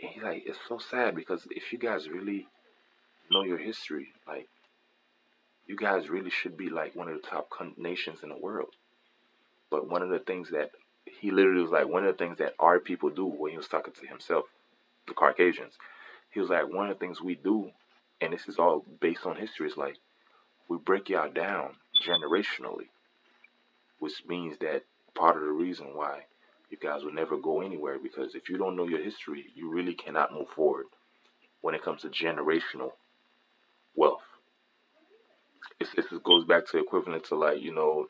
And he's like, it's so sad because if you guys really know your history, like you guys really should be like one of the top nations in the world. But one of the things that he literally was like, one of the things that our people do when he was talking to himself, the Caucasians, he was like, one of the things we do, and this is all based on history, is like we break y'all down generationally, which means that part of the reason why you guys will never go anywhere because if you don't know your history, you really cannot move forward when it comes to generational wealth. It goes back to equivalent to like you know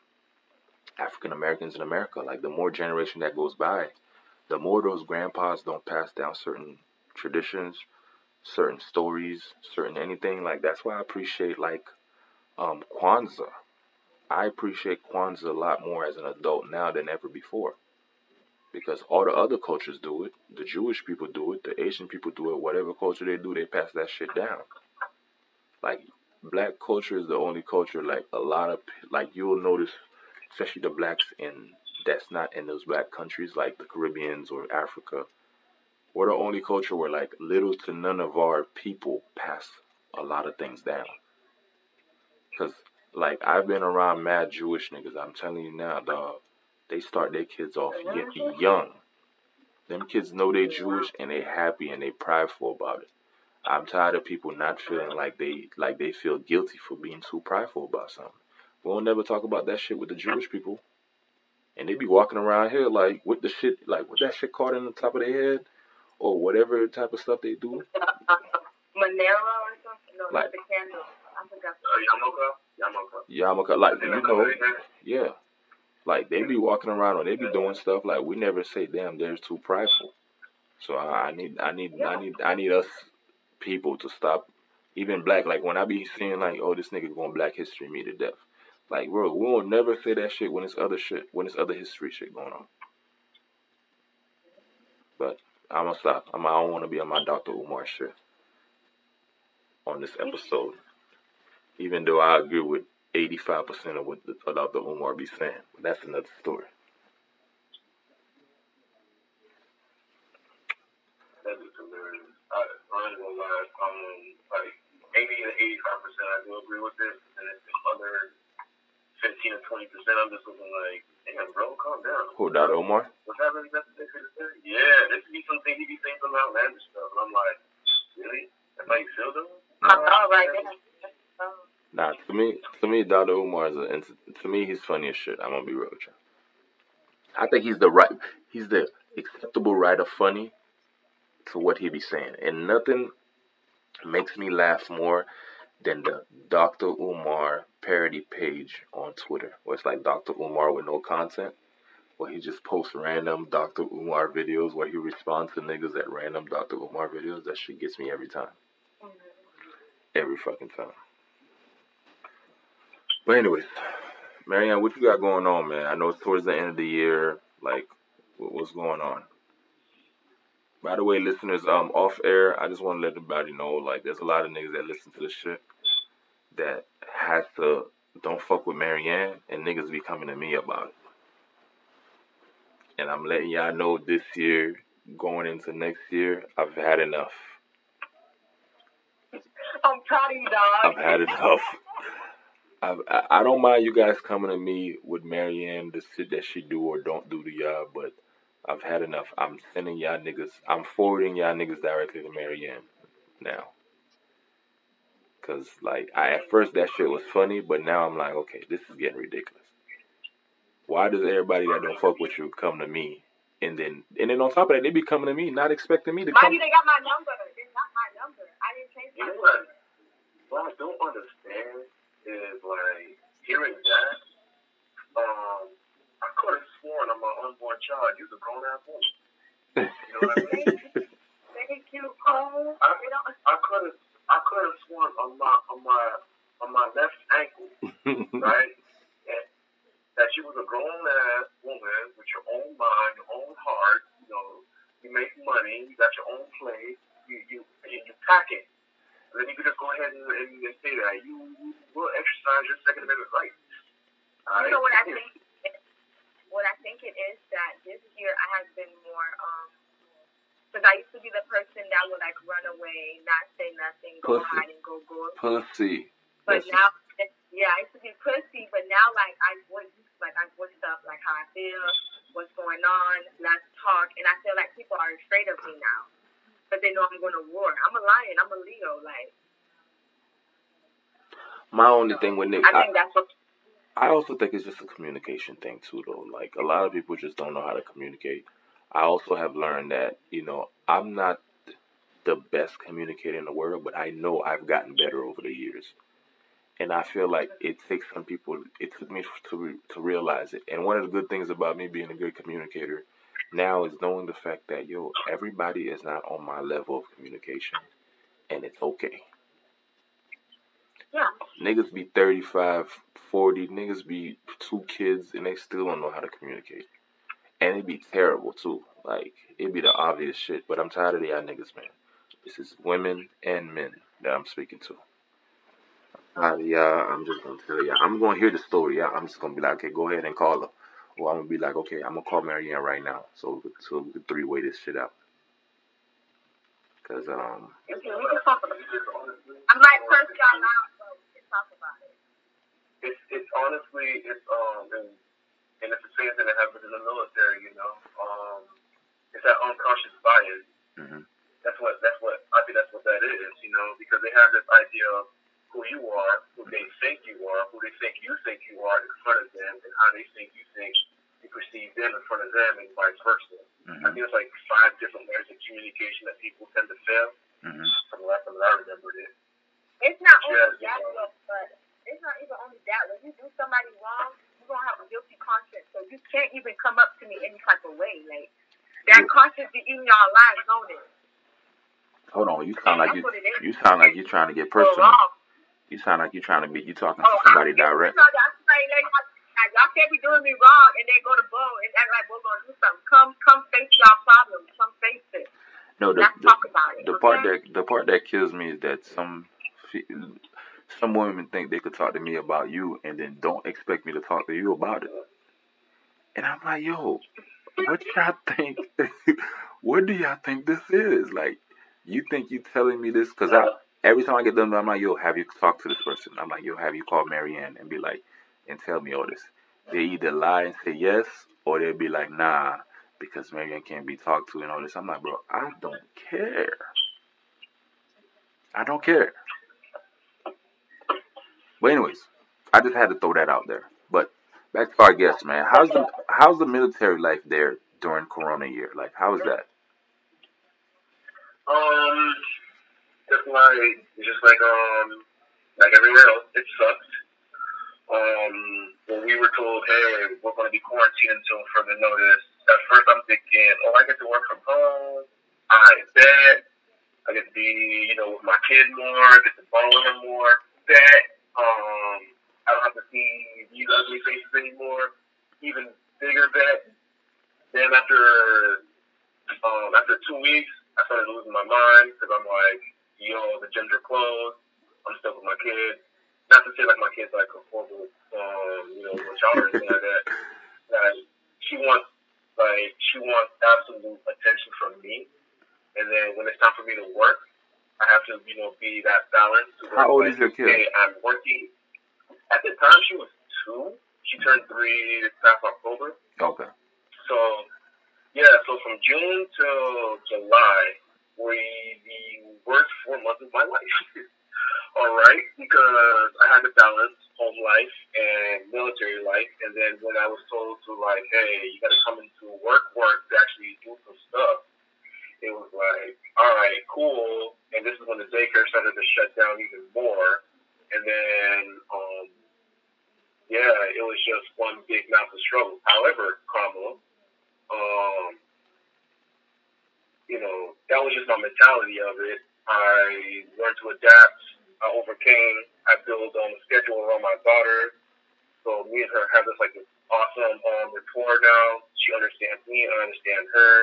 African Americans in America. Like the more generation that goes by, the more those grandpas don't pass down certain traditions, certain stories, certain anything. Like that's why I appreciate like um Kwanzaa. I appreciate Kwanzaa a lot more as an adult now than ever before. Because all the other cultures do it. The Jewish people do it. The Asian people do it. Whatever culture they do, they pass that shit down. Like black culture is the only culture like a lot of like you'll notice, especially the blacks in that's not in those black countries like the Caribbeans or Africa. We're the only culture where like little to none of our people pass a lot of things down. Cause like I've been around mad Jewish niggas. I'm telling you now, dog. They start their kids off young. Them kids know they Jewish and they happy and they prideful about it. I'm tired of people not feeling like they like they feel guilty for being too prideful about something. We'll never talk about that shit with the Jewish people. And they be walking around here like with the shit like with that shit caught in the top of their head or whatever type of stuff they do. menorah or something? No, Like- not the candle. I forgot. Uh, Yamoka, Yamaka, like you know, yeah, like they be walking around or they be doing stuff like we never say, damn, they're too prideful. So I, I need, I need, I need, I need us people to stop. Even black, like when I be seeing like, oh, this nigga going Black History me to death. Like, bro, we won't never say that shit when it's other shit, when it's other history shit going on. But I'm gonna stop. I'm, I don't want to be on my Dr. Umar shit on this episode. Even though I agree with 85% of what the, what Dr. Umar be saying. But that's another story. That is hilarious. I, I ain't gonna lie. Um, like 80 to 85 percent, I do agree with it, and then the other 15 to 20 percent, I'm just looking like, damn, bro, calm down. Who, Dr. Umar? What's happening? That's the thing to. Yeah, this be something he be saying some outlandish stuff, and I'm like, really? That's how you feel, though? I know, right there. Um, Nah, to me, to me, Dr. Umar is a, to me, he's funny as shit. I'm gonna be real with you. I think he's the right, he's the acceptable right of funny to what he be saying, and nothing makes me laugh more than the Dr. Umar parody page on Twitter, where it's like Dr. Umar with no content, where he just posts random Dr. Umar videos, where he responds to niggas at random Dr. Umar videos. That shit gets me every time, every fucking time. But anyways, Marianne, what you got going on, man? I know it's towards the end of the year. Like, what's going on? By the way, listeners, um, off air, I just want to let everybody know, like, there's a lot of niggas that listen to this shit that has to don't fuck with Marianne, and niggas be coming to me about it. And I'm letting y'all know this year, going into next year, I've had enough. I'm proud of you, dog. I've had enough. I've, I I don't mind you guys coming to me with Marianne the shit that she do or don't do to y'all, but I've had enough. I'm sending y'all niggas. I'm forwarding y'all niggas directly to Marianne now. Cause like I at first that shit was funny, but now I'm like, okay, this is getting ridiculous. Why does everybody that don't fuck with you come to me, and then and then on top of that, they be coming to me not expecting me to Mind come. you, they got my number. They got my number. I didn't change You my know number. What I don't understand is like hearing that. Um, I could have sworn on my unborn child, you was a grown ass woman. You know what I mean? Thank you, Cole. I, You know, I could have, I could have sworn on my, on my, on my left ankle, right, that, that you was a grown ass woman with your own mind, your own heart. You know, you make money, you got your own place, you, you, you, you packing. And then you could just go ahead and, and, and say that you, you will exercise your Second Amendment right. All you know what I right? think? What I think it is that this year I have been more, um, because I used to be the person that would like run away, not say nothing, go Pussy. hide and go go. Pussy. But That's- now, yeah, I used to be pussy, but now like I voice, like I voice up like how I feel, what's going on, let's talk, and I feel like people are afraid of me now, but they know I'm going to war. I'm a lion. I'm a Leo. Like My only thing with Nick, I I, think that's what. I also think it's just a communication thing too, though. Like a lot of people just don't know how to communicate. I also have learned that you know I'm not the best communicator in the world, but I know I've gotten better over the years, and I feel like it takes some people. It took me to to realize it. And one of the good things about me being a good communicator now is knowing the fact that yo everybody is not on my level of communication, and it's okay. Niggas be 35, 40, niggas be two kids, and they still don't know how to communicate. And it'd be terrible too. Like, it'd be the obvious shit, but I'm tired of y'all niggas, man. This is women and men that I'm speaking to. Uh, yeah, I'm just gonna tell you. I'm gonna hear the story. Yeah, I'm just gonna be like, okay, go ahead and call her. Or I'm gonna be like, okay, I'm gonna call Marianne right now, so so we could three way this shit out. Cause um, Okay, we can talk. I might curse y'all out, but we can talk about it. It's it's honestly it's um and, and it's the same thing that happens in the military, you know. Um, it's that unconscious bias. mhm. That's what that's what I think that's what that is, you know, because they have this idea of who you are, who they think you are, who they think you think you are in front of them, and how they think you think you perceive them in front of them, and vice versa. I Mhm. think it's like five different layers of communication that people tend to fail. Mhm. From the last time that I remembered it. It's not only you that, though, but it's not even only that. When you do somebody wrong, you're gonna have a guilty conscience, so you can't even come up to me any type of way. Like that conscience be y'all lives, don't it? Hold on, you sound like you what it is. you sound like you're trying to get personal. You sound like you're trying to be you talking Oh, to somebody I'm getting direct. y'all. Somebody let y'all, now, y'all can't be doing me wrong and then go to Bo and act like we're gonna do something. Come, come face y'all problems. Come face it. No, the, Let's the talk about it. the okay? part that the part that kills me is that some some women think they could talk to me about you and then don't expect me to talk to you about it. And I'm like, yo, what y'all think? what do y'all think this is? Like, you think you telling me this? Cause I every time I get done, I'm like, yo, have you talked to this person? I'm like, yo, have you called Marianne and be like, and tell me all this? They either lie and say yes, or they'll be like, nah, because Marianne can't be talked to and all this. I'm like, bro, I don't care. I don't care. But anyways, I just had to throw that out there. But back to our guest, man. How's the how's the military life there during Corona year? Like, how is that? Um, just like just like um like everywhere else, it sucks. Um, when we were told, hey, we're going to be quarantined until further notice. At first, I'm thinking, oh, I get to work from home. I bet I get to be, you know, with my kid more. Get to bond with him more. Bet um, I don't have to see these ugly faces anymore. Even bigger bet. Then after um, after two weeks, I started losing my mind because I'm like, yo, the are closed. I'm stuck with my kid. Not to say like my kid's like a horrible, um, you know, child or anything like that. That she wants, like, she wants absolute attention from me. And then when it's time for me to work, I have to, you know, be that balance. to How old like, is your kid? Hey, I'm working. At the time, she was two. She turned three this past October. Okay. So, yeah, so from June till July were the worst four months of my life. All right, because I had to balance home life and military life, and then when I was told to like, hey, you got to come into work, work to actually do some stuff, it was like, all right, cool. And this is when the daycare started to shut down even more, and then, um, yeah, it was just one big massive struggle. However, Kamala, um, you know, that was just my mentality of it. I learned to adapt. I overcame. I built um, a schedule around my daughter. So me and her have this like this awesome um, rapport now. She understands me. I understand her.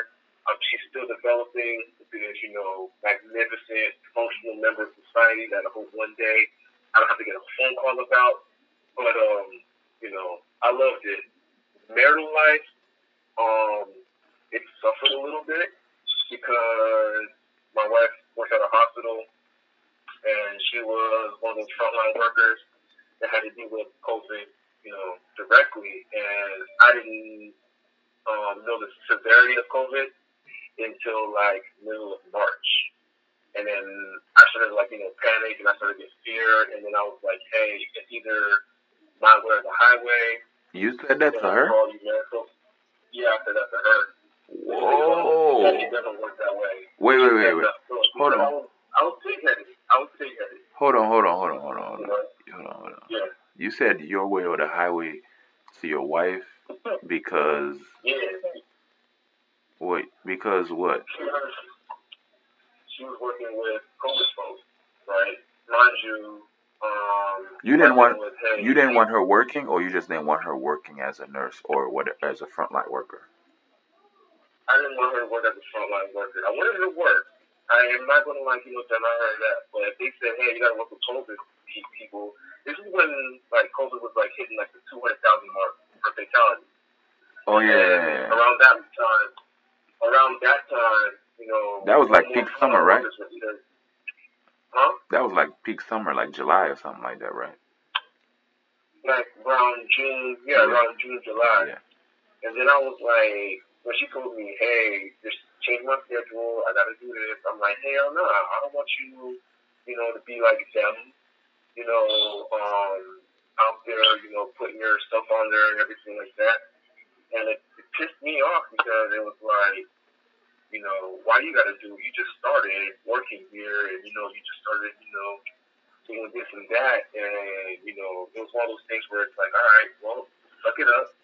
Um, she's still developing into this, you know, magnificent, functional member of society that I hope one day I don't have to get a phone call about. But um, you know, I loved it. Marital life, um, it suffered a little bit because my wife works at a hospital and she was one of those frontline workers that had to deal with COVID, you know, directly. And I didn't um, know the severity of COVID until like middle of March. And then I started like, you know, panic and I started to get fear. And then I was like, hey, it's either my way or the highway. You said that to her? all these miracles. Yeah, I said that to her. Whoa. That it doesn't work that way. Wait, wait, wait, wait. Hold on. I was, I was. I was big-headed. Hold on, hold on, hold on, hold on, hold on. Hold on, hold on. Yeah. You said your way or the highway to your wife because Yeah. wait, because what? She, was working with COVID folks, right? Mind you, um, You didn't want thing was, hey, you didn't want her working, or you just didn't want her working as a nurse or what as a frontline worker. I didn't want her to work as a frontline worker. I wanted her to work. I am not going to like, you know, deny her that. But if they said, hey, you got to work with COVID people, this is when, like, COVID was, like, hitting, like, the 200,000 mark for fatalities. Oh yeah, yeah, And yeah. Around that time, around that time, you know. That was like peak summer, right? either- Huh? that was like peak summer, like July or something like that, right? Like, around June, yeah, Yeah. around June, July. Yeah. And then I was like, when she told me, hey, just change my schedule, I gotta do this, I'm like, hell no, I don't want you, you know, to be like them, you know, um, out there, you know, putting your stuff on there and everything like that. And it, it pissed me off because it was like, you know, why you gotta do, you just started working here and, you know, you just started, you know, doing this and that. And, you know, it was one of those things where it's like, all right, well, suck it up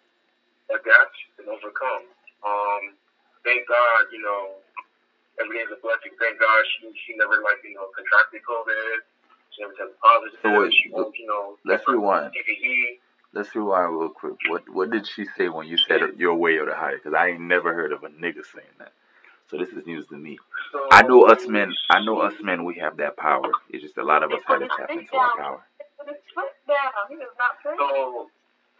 adapt and overcome. Um, thank God, you know, every day is a blessing. Thank God she she never like you know contracted COVID. She never tested positive. So wait, she won't, you know, Let's rewind. PPE. Let's rewind real quick. What what did she say when you said your way or the higher? Because I ain't never heard of a nigga saying that. So this is news to me. So, I know us men. I know us men. We have that power. It's just a lot of us haven't tapped into our power. Put down. He does not. So,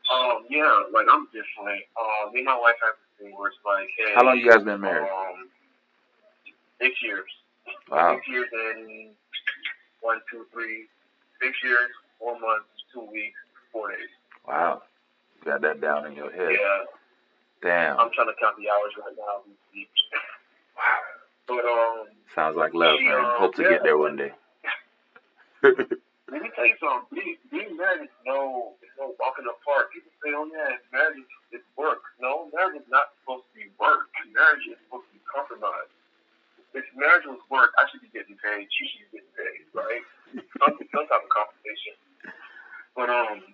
um, yeah, like I'm different. Um, me and my wife have this thing where it's like, hey, How long you guys been married? Um, six years. Wow. Six years and one, two, three, six years, four months, two weeks, four days. Wow. You got that down in your head. Yeah, Damn. I'm trying to count the hours right now. as we speak. Wow. But um, Sounds like love, man. Hope to get there one day. let me tell you something. Being, being married is no, it's no walk in the park. People say, "Oh yeah, marriage is it's work." No, marriage is not supposed to be work. Marriage is supposed to be compromise. If marriage was work, I should be getting paid. She should be getting paid, right? Some, some type of compensation. But um,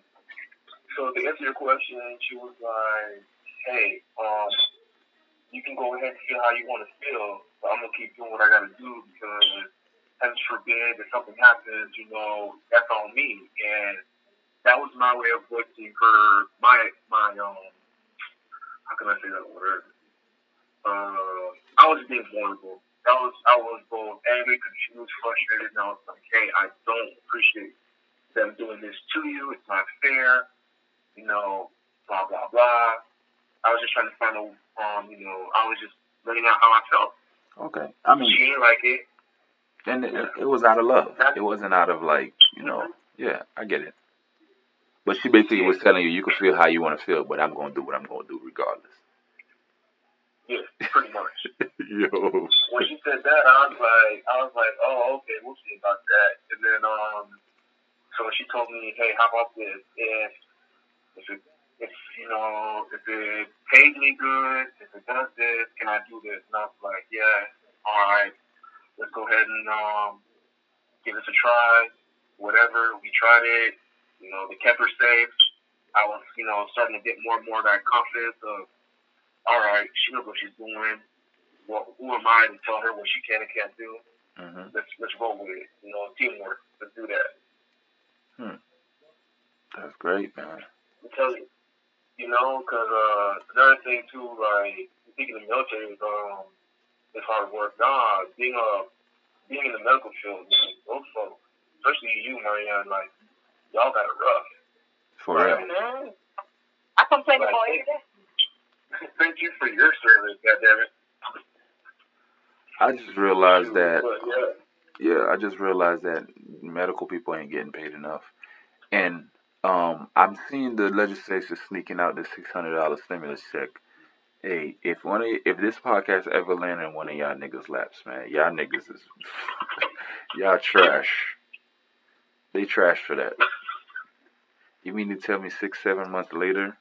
so to answer your question, she was like, "Hey, um, you can go ahead and feel how you want to feel, but I'm gonna keep doing what I gotta do because." heaven forbid if something happens, you know, that's on me. And that was my way of voicing her my my um how can I say that word? Uh I was being vulnerable. That was I was both angry, confused, frustrated, and I was like, Hey, I don't appreciate them doing this to you, it's not fair, you know, blah blah blah. I was just trying to find a um, you know, I was just letting out how I felt. Okay. I mean, She didn't like it. and it, it was out of love. It wasn't out of like, you know, yeah, I get it. But she basically was telling you, you can feel how you want to feel, but I'm gonna do what I'm gonna do regardless. Yeah, pretty much. Yo. when she said that, I was like, I was like, oh, okay, we'll see about that. And then, um, so she told me, hey, how about this? If, if it, if you know, if it pays me good, if it does this, can I do this? And I was like, yeah, all right, let's go ahead and um, give this a try. Whatever, we tried it. You know, they kept her safe. I was, you know, starting to get more and more of that confidence of, all right, she knows what she's doing well, who am I to tell her what she can and can't do? hmm Let's let's roll with it. You know, teamwork. Let's do that. That's great, man. I'm telling you, you know, because uh, another thing too, like speaking of the military is um, it's hard work. Nah, being a being in the medical field, man, those folks, especially you, Marianne, like y'all got it rough. For real. Man. I complain about every day. Thank you for your service, goddammit. I just realized that But yeah, yeah, I just realized that medical people ain't getting paid enough. And um I'm seeing the legislation sneaking out the six hundred dollar stimulus check. Hey, if one of if this podcast ever land in one of y'all niggas laps, man, y'all niggas is y'all trash. They trash for that. You mean to tell me six, seven months later?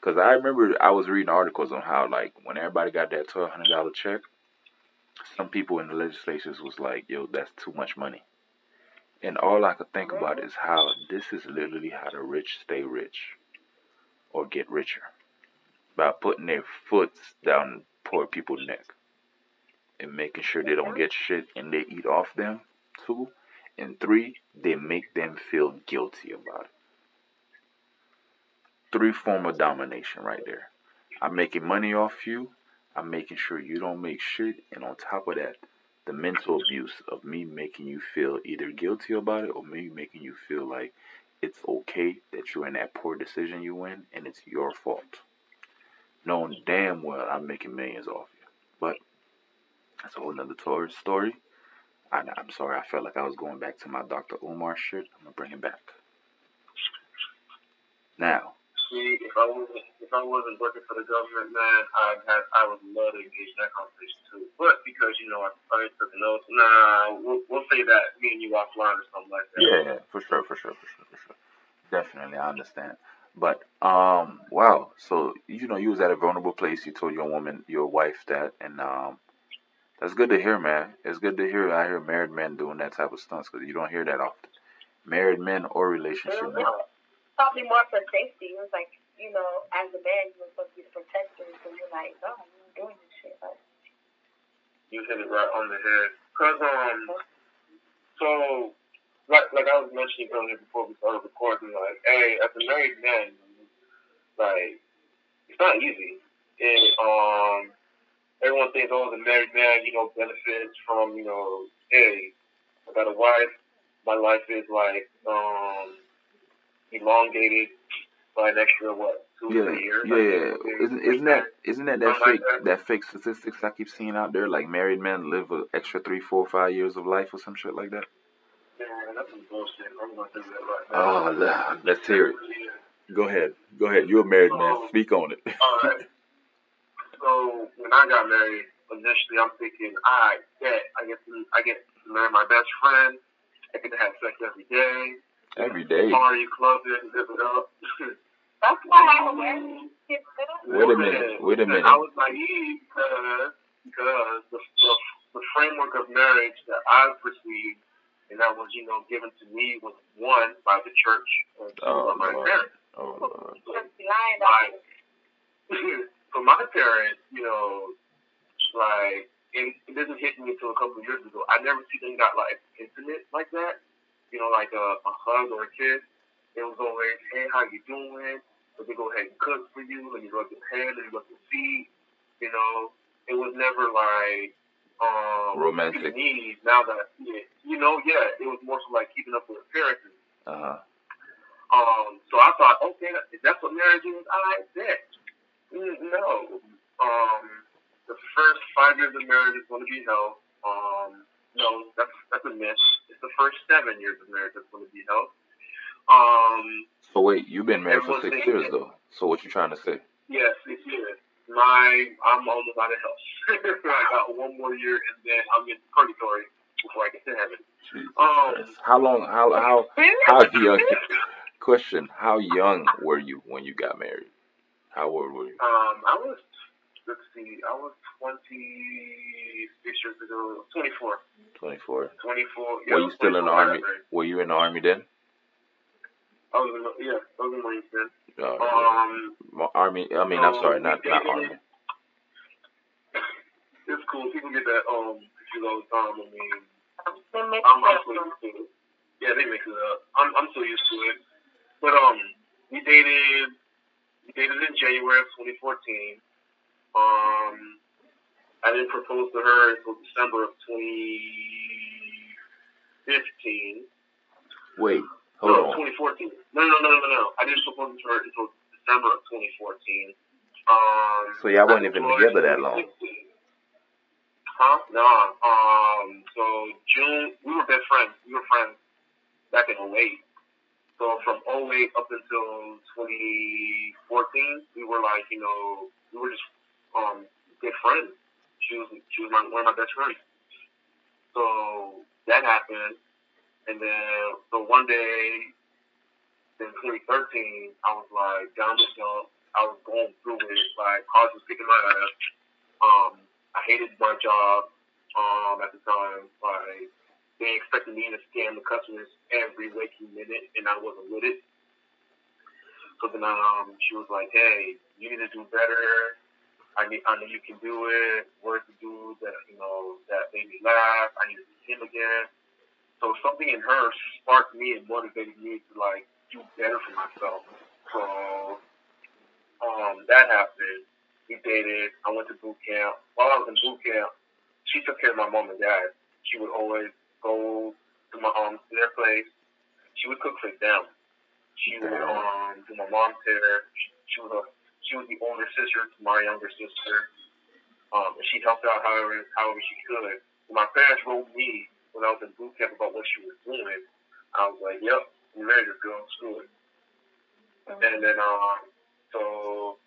Cause I remember I was reading articles on how like when everybody got that twelve hundred dollar check, some people in the legislatures was like, "Yo, that's too much money." And all I could think about is how this is literally how the rich stay rich or get richer by putting their foot down poor people's neck. and making sure they don't get shit and they eat off them. Two. And three, they make them feel guilty about it. Three form of domination right there. I'm making money off you. I'm making sure you don't make shit. And on top of that, the mental abuse of me making you feel either guilty about it or me making you feel like it's okay that you're in that poor decision you in and it's your fault. Knowing damn well I'm making millions off you. But that's a whole nother story. I, am sorry, I felt like I was going back to my Dr. Umar shit. I'm gonna bring it back. Now, see, if I wasn't if I wasn't working for the government, man, I'd have I would love to engage in that conversation too. But because you know I, I took notes, nah, we'll, we'll say that me and you offline or something like that. Yeah, for sure, for sure, for sure, for sure. Definitely, I understand. But um, wow. So you know, you was at a vulnerable place. You told your woman, your wife, that, and um, that's good to hear, man. It's good to hear. I hear married men doing that type of stunts because you don't hear that often. Married men or relationship men probably more for safety. It was like, you know, as a man, you're supposed to be the protector, so you're like, no, I'm doing this shit. Like, you hit it right on the head. Cause um, so like like I was mentioning earlier before we started recording, like, hey, as a married man, like, it's not easy. And um, everyone thinks, oh, the married man, you know, benefits from, you know, hey, I got a wife. My life is like, um, elongated by an extra what yeah, years. Yeah, yeah. Isn't isn't that isn't that that fake like that. that. fake statistics I keep seeing out there? Like married men live an extra three, four, five years of life or some shit like that. Yeah, that's some bullshit. I'm gonna that right now. Oh, let's hear it. Go ahead. Go ahead. You're a married so, man. Speak on it. all right. So when I got married, initially I'm thinking, I bet I get to I get to marry my best friend. I get to have sex every day. Every day. Party, club it, zip it up. That's why I wear Wait a minute. Wait a minute. I was naive because, because the, the, the framework of marriage that I perceived and that was, you know, given to me was one by the church and oh, two oh, by my Lord. parents. Oh, Lord. my, for my parents, you know, like, it, it doesn't hit me until a couple of years ago. I never see them got like intimate like that you know, like a, a hug or a kiss. It was always, hey, how you doing? But they go ahead and cook for you, and you rub your head, and you rub your feet. You know, it was never like um romantic. Need now that you know, yeah, it was more so like keeping up with appearances. Uh huh. Um, so I thought, okay, if that's what marriage is, I bet. Mm, no. Um, the first five years of marriage is going to be hell. Um, no, that's that's a myth. It's the first seven years of marriage that's going to be held. Um. So wait, you've been married for six years though. So what you trying to say? Yeah, six years. My, I'm almost out of health. I got one more year, and then I'm in purgatory before I get to heaven. um, how long? How how how young? question: How young were you when you got married? How old were you? Um, I was let's see, I was 26 years ago, 24. 24. 24. Yeah, were you still in the army? Were you in the army then? I was yeah, I was in the Marines. Oh, um, army. I mean, I'm sorry, not not army. It's cool. People get that um confused all the time. I mean, I'm, I'm so used to it. Yeah, they mix it up. I'm I'm so used to it. But um, we dated. We dated in January of 2014. Um, I didn't propose to her until December of 2015. Wait, hold no, on. 2014. No, no, no, no, no, no. I didn't to her until December of 2014. Um, so y'all weren't even together that long. Huh? Nah. Um. So June, we were best friends. We were friends back in 08. So from 08 up until 2014, we were like, you know, we were just um, good friend. She was she was my, one of my best friends. So that happened, and then so one day in 2013, I was like down the dump. I was going through it. Like cars was kicking my ass. Um, I hated my job. Um, at the time, like they expected me to scam the customers every waking minute, and I wasn't with it. So then um, she was like, "Hey, you need to do better I need, I know you can do it. Work to do that, you know, that made me laugh. I need to see him again. So something in her sparked me and motivated me to like do better for myself. So um, that happened. We dated. I went to boot camp. While I was in boot camp, she took care of my mom and dad. She would always go to my um to their place. She would cook for them. She would um do my mom's hair. She, she was a she was the older sister to my younger sister. Um, and she helped out however however she could. My parents wrote me when I was in boot camp about what she was doing, I was like, "Yep, I'm ready to go. Screw it." Mm-hmm. And then um, so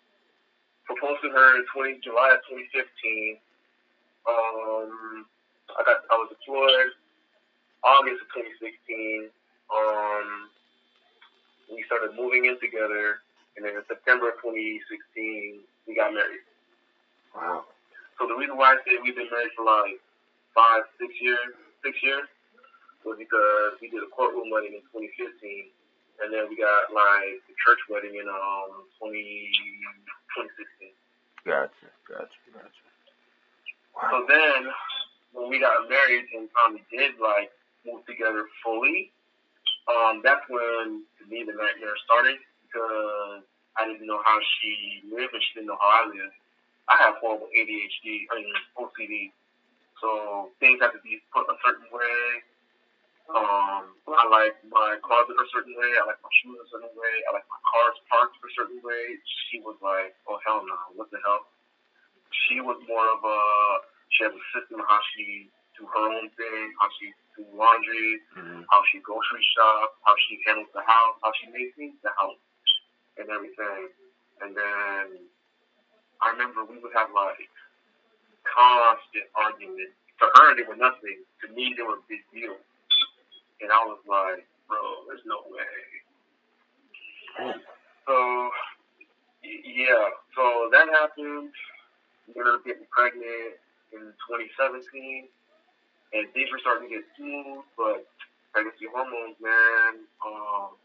proposed to her in 20 July of 2015. Um, I got I was deployed August of 2016. Um, we started moving in together, and then in September of 2016, we got married. Wow. So the reason why I say we've been married for like five, six years, six years, was because we did a courtroom wedding in 2015, and then we got like the church wedding in um 20, 2016. Gotcha, gotcha, gotcha. Wow. So then, when we got married and finally did like move together fully, um, that's when to me the nightmare started because I didn't know how she lived and she didn't know how I lived. I have horrible ADHD, I mean OCD, so things have to be put a certain way. Um, I like my closet a certain way. I like my shoes a certain way. I like my cars parked a certain way. She was like, oh hell no, what the hell? She was more of a she has a system how she do her own thing, how she do laundry, mm-hmm. how she grocery shop, how she handles the house, how she maintains the house, and everything. And then I remember we would have like constant arguments. To her, they were nothing. To me, they were a big deal. And I was like, bro, there's no way. So, yeah, so that happened. We ended up getting pregnant in 2017, and things were starting to get smooth, but pregnancy hormones, man, um,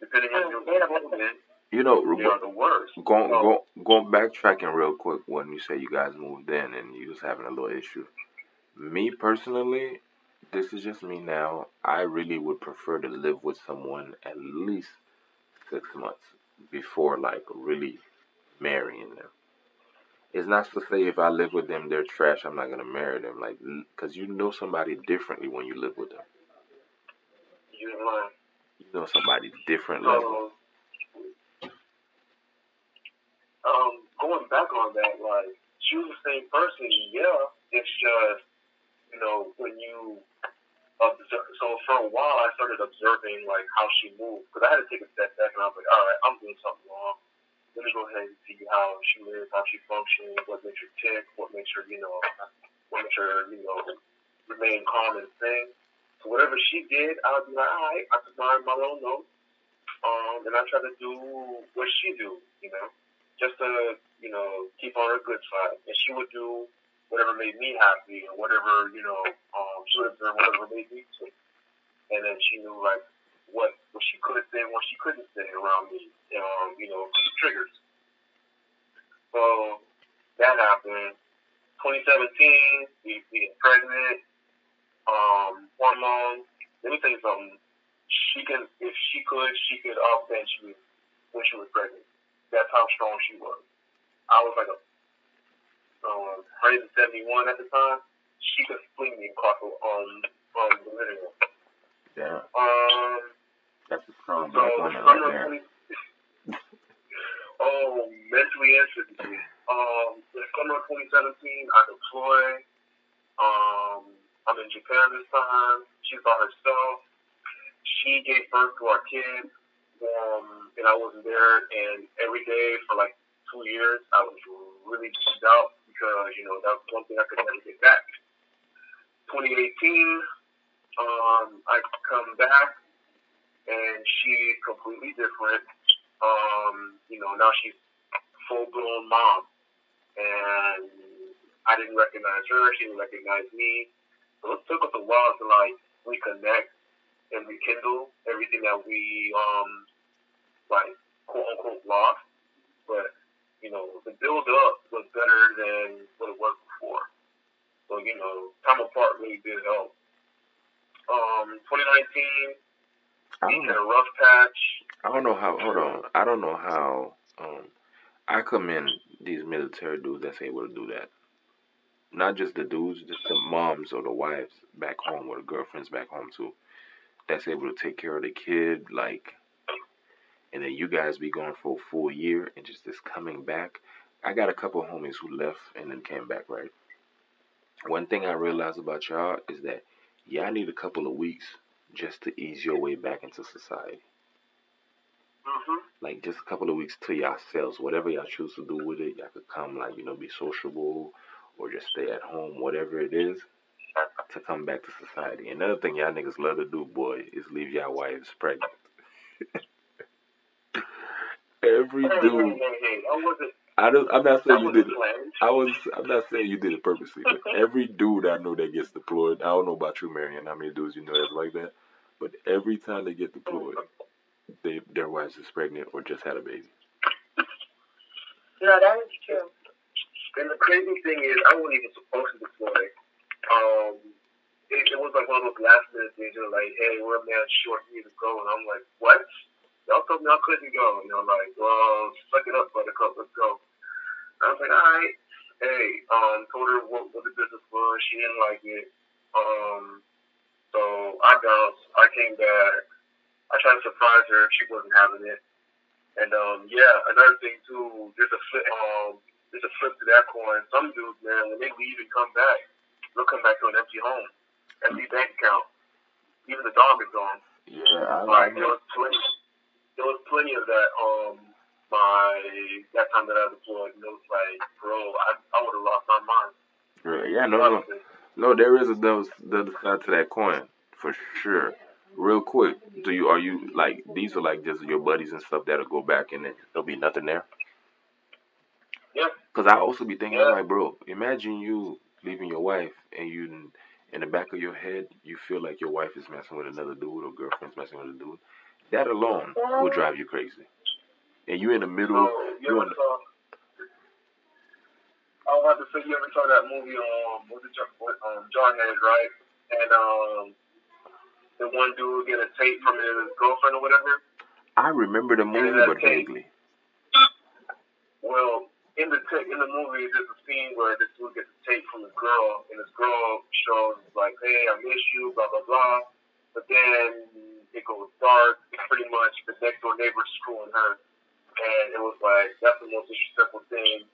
depending on your development, you know, they are the worst. Going, go, going backtracking real quick when you say you guys moved in and you was having a little issue. Me personally, this is just me now. I really would prefer to live with someone at least six months before like really marrying them. It's not to say if I live with them they're trash. I'm not gonna marry them, like, cause you know somebody differently when you live with them. You know. You know somebody different level. Um, going back on that, like, she was the same person. Yeah, it's just you know when you observe. So for a while, I started observing like how she moved because I had to take a step back and I was like, all right, I'm doing something wrong. Let me go ahead and see how she lives, how she functions, what makes her tick, what makes her, you know, what makes her, you know, remain calm and sing. So whatever she did, I would be like, all right, I took my my little notes, um, and I try to do what she do, you know, just to, you know, keep on her good side. And she would do whatever made me happy or whatever, you know, um, she would observe whatever made me tick. And then she knew like what what she could say and what she couldn't say around me, um, you know, triggers. So that happened. 2017, we, we get pregnant, um, hormones. Let me tell you something. She can, if she could, she could outbench me when she was pregnant. That's how strong she was. I was like a um, 171 at the time, she could fling me across the, um, um, the living room. Yeah. Um, That's a strong so black woman right there. 20, oh, mentally and physically. Um, the summer of 2017, I deployed. Um, I'm in Japan this time. She's by herself. She gave birth to our kid, um, and I wasn't there. And every day for like two years, I was really bummed out because, you know, that's one thing I could never get back. 2018, um, I come back and she's completely different. Um, you know, now she's full blown mom. And I didn't recognize her, she didn't recognize me. So it took us a while to like reconnect and rekindle everything that we um like quote unquote lost. But you know, the build up was better than what it was before. So, you know, time apart really did help. Um, 2019, I he had a rough patch. I don't know how. Hold on. I don't know how. Um, I commend these military dudes that's able to do that. Not just the dudes, just the moms or the wives back home or the girlfriends back home too. That's able to take care of the kid, like, and then you guys be gone for a full year and just this coming back. I got a couple of homies who left and then came back. Right. One thing I realized about y'all is that y'all need a couple of weeks just to ease your way back into society hmm like just a couple of weeks to yourselves, whatever y'all choose to do with it. Y'all could come like, you know, be sociable or just stay at home, whatever it is, to come back to society. Another thing y'all niggas love to do, boy, is leave y'all wives pregnant. Every Hey, hey, dude, hey, hey, I wasn't, I don't, I'm not saying you did it. I was, I'm not saying you did it purposely, but every dude I know that gets deployed, I don't know about you, Marion, how many dudes you know that's like that, but every time they get deployed, they, their wives is pregnant or just had a baby. No, that is true. And the crazy thing is, I wasn't even supposed to deploy. Um, it, it was like one of those last minute things. They're like, "Hey, we're a man short. You need to go." And I'm like, "What? Y'all told me I couldn't go." And they're like, "Well, suck it up, buttercup. Let's go." And I was like, "All right." Hey, um, told her what, what the business was. She didn't like it. Um, so I bounced. I came back. I tried to surprise her. She wasn't having it. And um, yeah, another thing too. There's a flip. Um, there's a flip to that coin. Some dudes, man, when they leave and come back, they'll come back to an empty home, empty bank account. Even the dog is gone. Yeah, I, Like there was plenty. There was plenty of that. Um, my that time that I deployed, and it was like, bro, I I would have lost my mind. Really? Yeah, no, no. No, there is a the the other side to that coin for sure. Real quick, do you are you like these are like just your buddies and stuff that'll go back and there'll be nothing there? Yeah. Cause I also be thinking, Yeah. I'm like, bro, imagine you leaving your wife and you in the back of your head you feel like your wife is messing with another dude or girlfriend's messing with a dude. That alone will drive you crazy. And you're in the middle. So you ever saw? I was about to say, you ever saw that movie? Um, it John, um, Jarhead, right? And um, the one dude get a tape from his girlfriend or whatever. I remember the movie, but tape- vaguely. Well, in the ta- in the movie, there's a scene where this dude gets a tape from his girl, and his girl shows like, "Hey, I miss you," blah blah blah. But then it goes dark. Pretty much, the next door neighbor's screwing her, and it was like that's the most disrespectful thing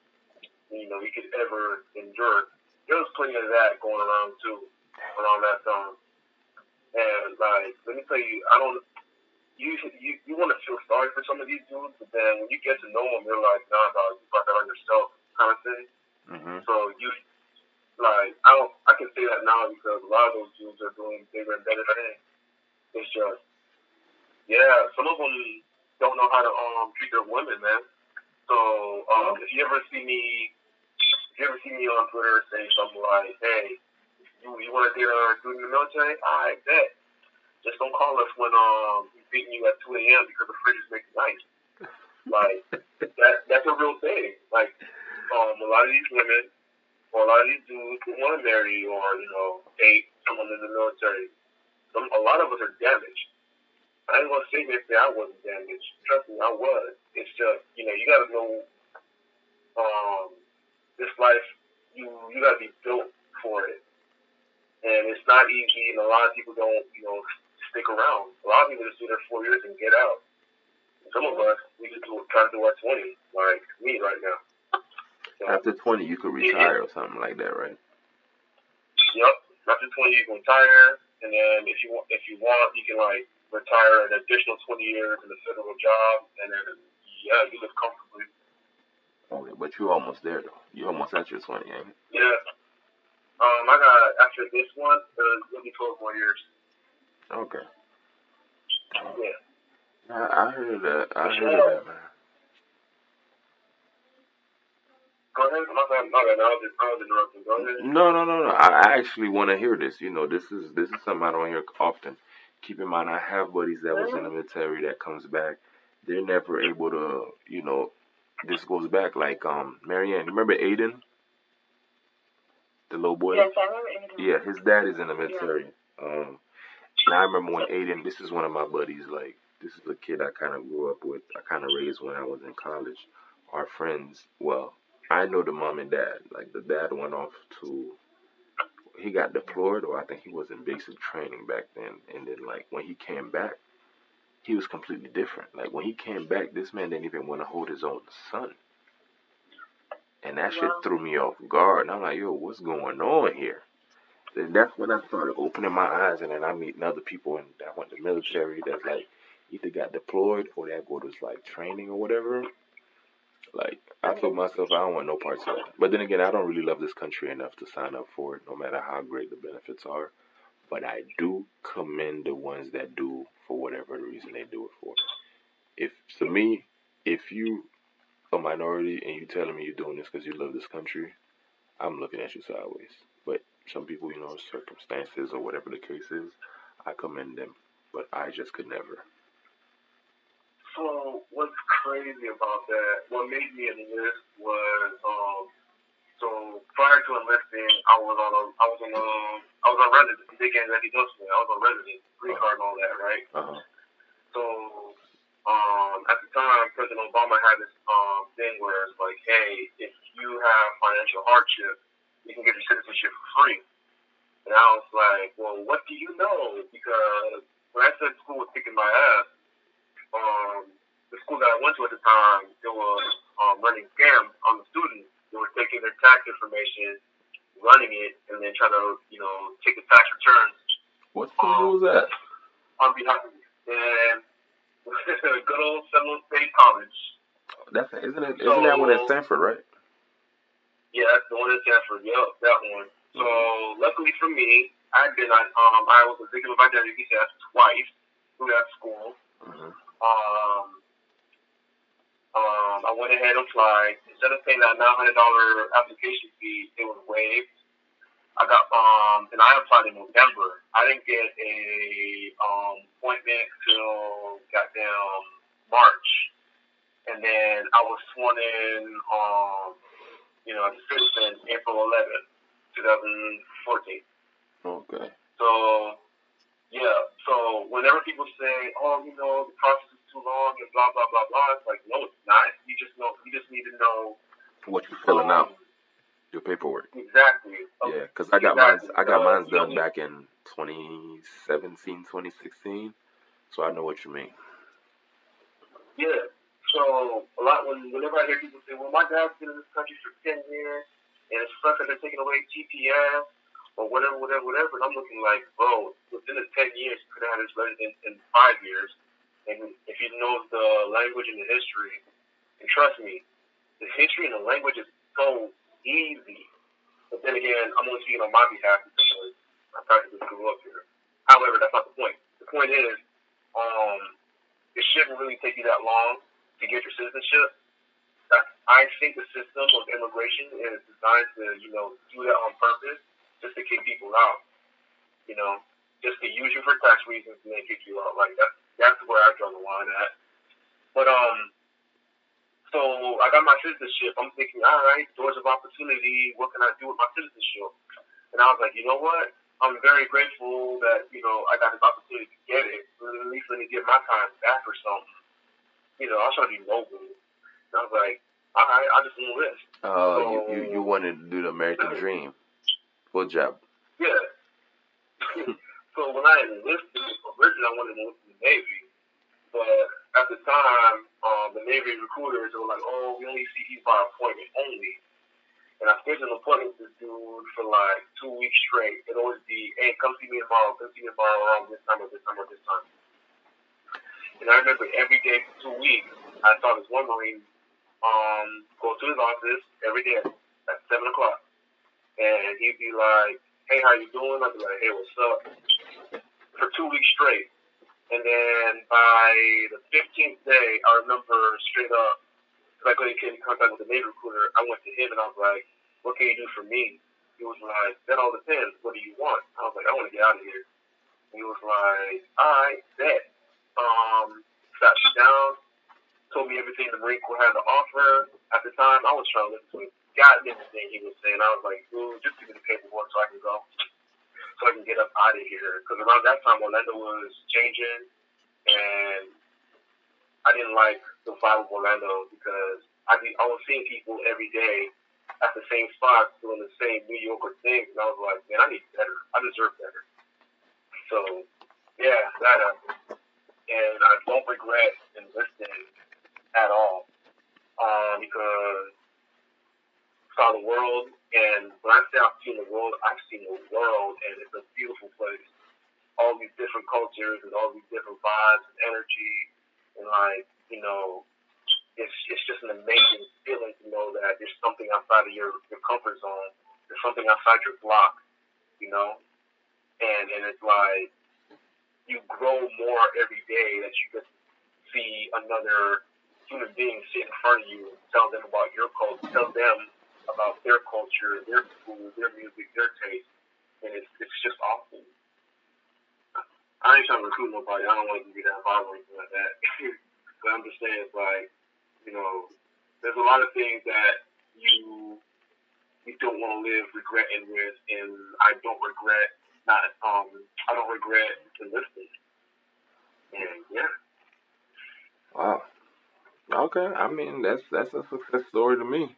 you know you could ever endure. There was plenty of that going around too, around that time. And like, let me tell you, I don't. You you, you want to feel sorry for some of these dudes, but then when you get to know them, you're like, nah, dog, you brought that on yourself, kind of thing. hmm So you like, I don't, I can say that now because a lot of those dudes are doing bigger and better things. It's just, yeah, some of them don't know how to um treat their women, man. So um, if you ever see me, if you ever see me on Twitter say something like, hey, you you want to date a dude in the military? I bet. Just don't call us when um beating you at 2 a.m. because the fridge is making ice. Like that that's a real thing. Like um a lot of these women or a lot of these dudes who want to marry or you know date someone in the military. Some a lot of us are damaged. I ain't gonna sit here and say I wasn't damaged. Trust me, I was. It's just you know you gotta know um this life you you gotta be built for it. And it's not easy, and a lot of people don't, you know, stick around. A lot of people just do their four years and get out. Some of us, we just do, try to do our 20, like me right now. So, After 20, you could retire or something like that, right? Yep. After 20, you can retire, and then if you want, if you want, you can like retire an additional 20 years in a federal job, and then yeah, you live comfortably. Okay, but you're almost there though. You almost at your 20, ain't it? Yeah. Um, I got after this one, uh, it'll be 12 more years. Okay. Yeah. I, I heard that. I heard that, man. Go ahead. My bad. My bad. I was, I was interrupting. Go ahead. No, no, no, no. I actually want to hear this. You know, this is this is something I don't hear often. Keep in mind, I have buddies that was in the military that comes back. They're never able to, you know, this goes back like um Marianne. Remember Aiden, the little boy? Yes, I remember. Aiden. Yeah, his dad is in the military. Um, and I remember when Aiden. This is one of my buddies. Like this is a kid I kind of grew up with. I kind of raised when I was in college. Our friends. Well, I know the mom and dad. Like the dad went off to. He got deployed, or I think he was in basic training back then. And then, like when he came back, he was completely different. Like when he came back, this man didn't even want to hold his own son. And that shit threw me off guard. And I'm like, yo, what's going on here? Then that's when I started opening my eyes, and then I meeting other people and that went to military that's like either got deployed or that go to like training or whatever. Like I told myself I don't want no parts of that. But then again, I don't really love this country enough to sign up for it, no matter how great the benefits are. But I do commend the ones that do for whatever reason they do it for. If to me, if you a minority and you telling me you're doing this because you love this country, I'm looking at you sideways. Some people, you know, circumstances or whatever the case is, I commend them. But I just could never. So what's crazy about that? What made me enlist was um. So prior to enlisting, I was on a I was on a I was on resident. Can't let me go I was on resident, green card and all that, right? Uh huh. So um, at the time, President Obama had this um, thing where it's like, hey, if you have financial hardship, you can get your citizenship for free. And I was like, well, what do you know? Because when I said school was kicking my ass, um, the school that I went to at the time, they were um, running scams on the students. They were taking their tax information, running it, and then trying to, you know, take the tax returns What school was that? on behalf of and good old Seminole State College. That's isn't it? Isn't that one in Sanford, right? Yeah, that's the one in Sanford. Yep, that one. So luckily for me, I've been um, I was a victim of identity theft twice through that school. hmm Um, um, I went ahead and applied. Instead of paying that nine hundred dollar application fee, it was waived. I got um, and I applied in November. I didn't get a um appointment till goddamn March, and then I was sworn in um, you know, as a citizen April eleventh, two thousand fourteen. Okay. So, yeah. So whenever people say, "Oh, you know, the process is too long," and blah blah blah blah, it's like, no, it's not. You just know. You just need to know. What you're filling out? um, Your paperwork. Exactly. Yeah, because I got mine. I got Uh, mine done back in 2017, 2016. So I know what you mean. Yeah. So a lot when whenever I hear people say, "Well, my dad's been in this country for ten years, and it sucks that they're taking away TPS or whatever, whatever, whatever," and I'm looking like, bro, within the ten years, you could have had his residence in five years, and if he knows the language and the history, and trust me, the history and the language is so easy. But then again, I'm only speaking on my behalf because I practically grew up here. However, that's not the point. The point is, um, it shouldn't really take you that long to get your citizenship. I think the system of immigration is designed to, you know, do that on purpose, just to kick people out. You know, just to use you for tax reasons and then kick you out. Like that's that's where I draw the line at. But um, so I got my citizenship. I'm thinking, all right, doors of opportunity. What can I do with my citizenship? And I was like, you know what? I'm very grateful that you know I got this opportunity to get it. At least let me get my time back or something. You know, I was trying to be mobile. And I was like, all right, I just want this. Uh, you, you you wanted to do the American Dream. Good job. Yeah. so when I enlisted, originally I wanted to enlist in the Navy, but at the time, um, the Navy recruiters were like, "Oh, we only see you by appointment only." And I scheduled an appointment with this dude for like two weeks straight. It'd always be, "Hey, come see me tomorrow. Come see me tomorrow around this time or this time or this time." And I remember every day for two weeks, I saw this one Marine um, go to his office every day at seven o'clock, and he'd be like, "Hey, how you doing?" I'd be like, "Hey, what's up?" For two weeks straight, and then by the fifteenth day, I remember straight up, because I couldn't get in contact with the Navy recruiter. I went to him and I was like, "What can you do for me?" He was like, "That all depends. What do you want?" I was like, "I want to get out of here." He was like, "All right, bet." Um, sat me down. told me everything the Marine Corps had to offer. At the time, I was trying to listen to goddamn thing he was saying. I was like, dude, just give me the paperwork so I can go, so I can get up out of here. Because around that time, Orlando was changing, and I didn't like the vibe of Orlando because I be, I was seeing people every day at the same spots doing the same mediocre things, and I was like, man, I need better. I deserve better. So, yeah, that happened. And I don't regret enlisting at all um, because saw the world. And when I say I've seen the world, I've seen the world, and it's a beautiful place. All these different cultures and all these different vibes and energy, and like you know, it's it's just an amazing feeling to know that there's something outside of your your comfort zone. There's something outside your block, you know, and and it's like you grow more every day that you to see another human being sit in front of you and tell them about your culture, tell them about their culture, their food, their music, their taste, and it's it's just awesome. I ain't trying to recruit nobody. I don't want to be that violent or anything like that. but I'm just saying, like, you know, there's a lot of things that you you don't want to live regretting with, and I don't regret not um I don't regret enlisting. And yeah. Wow. Okay, I mean that's that's a success story to me.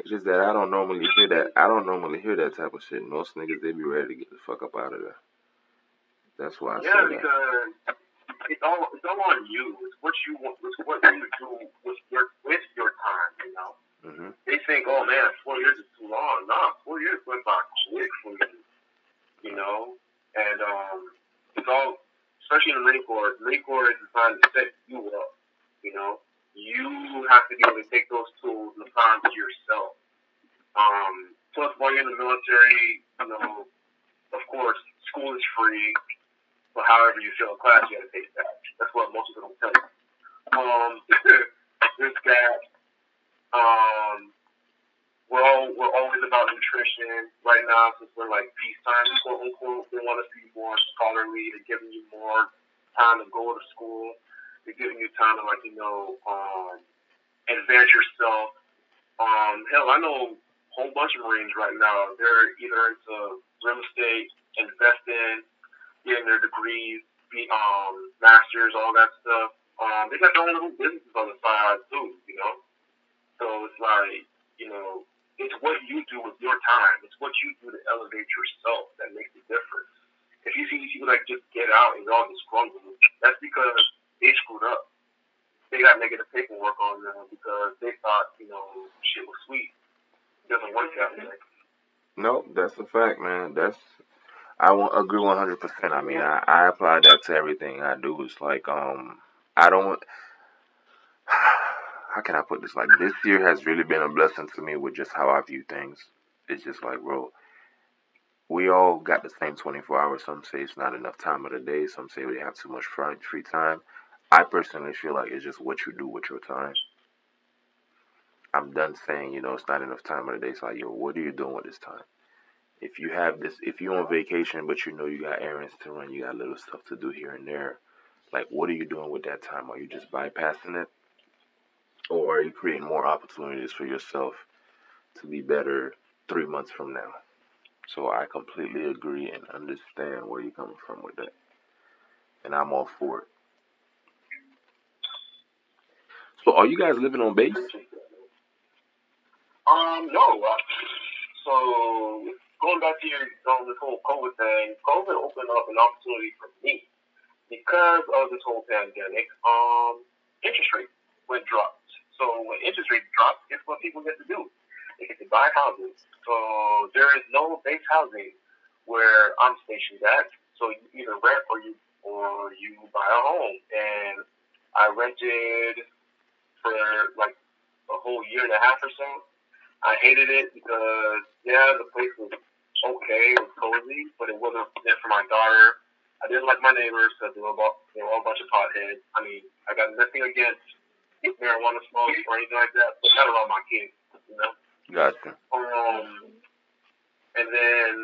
It's just that I don't normally hear that. I don't normally hear that type of shit. Most niggas they be ready to get the fuck up out of there. That's why I yeah, say that. because it's all it's all on you. It's what you want. It's what you do with your with your time. You know, Mm-hmm. they think, oh man, four years is too long. Nah, four years went by quick for you. You know, and um, it's all, especially in the Marine Corps. Marine Corps is designed to set you up. You know, you have to be able to take those tools and apply them to yourself. Um, plus, while you're in the military, you know, of course, school is free. But however you fail a class, you got to take that. That's what most people don't tell you. Um, there's that. Um, we're all we're always about nutrition right now since we're like peacetime, quote unquote. They want to be more scholarly. They're giving you more time to go to school. They're giving you time to like you know um, advance yourself. Um, hell, I know a whole bunch of Marines right now. They're either into real estate, investing, getting their degrees, be, um, masters, all that stuff. Um, they got their own little businesses on the side too, you know. So it's like, you know, it's what you do with your time. It's what you do to elevate yourself that makes the difference. If you see these people that just get out and all disgruntled, that's because they screwed up. They got negative paperwork on them because they thought, you know, shit was sweet. It doesn't work that way. No, that's a fact, man. That's I won't agree one hundred percent. I mean, I, I apply that to everything I do. It's like um, I don't. How can I put this? Like this year has really been a blessing to me with just how I view things. It's just like, bro, we all got the same twenty four hours. Some say it's not enough time of the day. Some say we have too much free time. I personally feel like it's just what you do with your time. I'm done saying, you know, it's not enough time of the day. It's like, yo, what are you doing with this time? If you have this, if you're on vacation, but you know you got errands to run, you got little stuff to do here and there, like, what are you doing with that time? Are you just bypassing it? Or are you creating more opportunities for yourself to be better three months from now? So I completely agree and understand where you're coming from with that. And I'm all for it. So are you guys living on base? Um, no. Uh, so going back to your um, this whole COVID thing, COVID opened up an opportunity for me because of this whole pandemic. Um, interest rates went dropped. So when interest rates drop, guess what people get to do? They get to buy houses. So there is no base housing where I'm stationed at. So you either rent or you or you buy a home. And I rented for like a whole year and a half or so. I hated it because yeah, the place was okay, it was cozy, but it wasn't fit for my daughter. I didn't like my neighbors because they were all, they were all a bunch of potheads. I mean, I got nothing against marijuana smoke or anything like that, but not around my kids, you know. Gotcha. Um, and then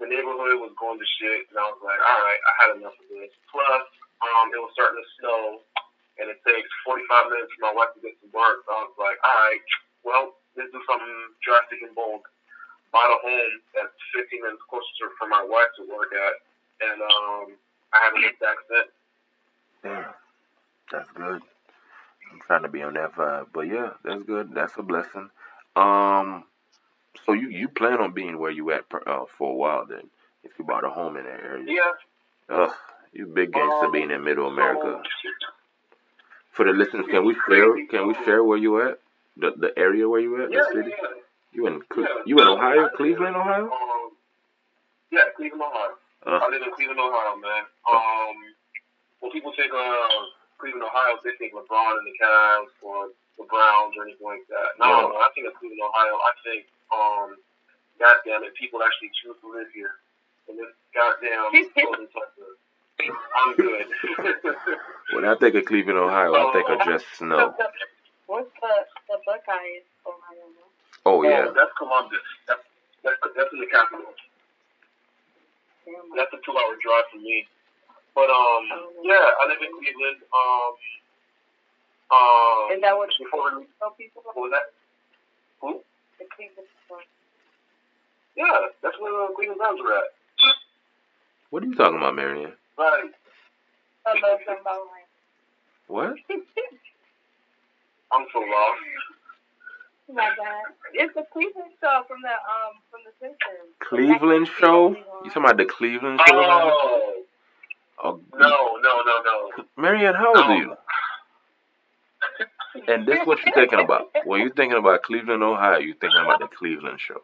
the neighborhood was going to shit, and I was like, all right, I had enough of this. Plus, um, it was starting to snow, and it takes 45 minutes for my wife to get to work. So I was like, all right, well, let's do something drastic and bold. Bought a home that's 15 minutes closer for my wife to work at, and um, I haven't looked back since. Damn, that's good. I'm trying to be on that vibe, but yeah, that's good. That's a blessing. Um, so you you plan on being where you at per, uh, for a while then? If you bought a home in that area, Yeah. ugh, you big gangster Um, being in Middle so- America. For the listeners, can we share can we share where you at? The the area where you at? Yeah, the city? yeah. You in Yeah. you in Ohio, Cleveland, Ohio? Um, yeah, Cleveland, Ohio. Uh, I live in Cleveland, Ohio, man. Um, when people think of Cleveland, Ohio, they think LeBron and the Cavs or the Browns or anything like that. No, No. when I think of Cleveland, Ohio, I think, um, goddamn it, people actually choose to live here. In this goddamn golden Texas. I'm good. when I think of Cleveland, Ohio, I think of just snow. What's the the Buckeyes, Ohio? Oh yeah, that's Columbus. That's, that's, that's in the capital. Damn, That's a two-hour drive for me. But um, yeah, I live in Cleveland. Um, um, Is that what before we, tell people? what was that? Who? The Cleveland one. Yeah, that's where uh, Cleveland Browns are at. what are you talking about, Marion? Right. I love somebody. What? I'm so lost. Oh my God, it's the Cleveland show from the um from the Simpsons. Cleveland show? You talking about the Cleveland show? Oh Oh, no, no, no, no. Marianne, how old are you? And this what you're thinking about? When you're thinking about Cleveland, Ohio, you're thinking about the Cleveland show.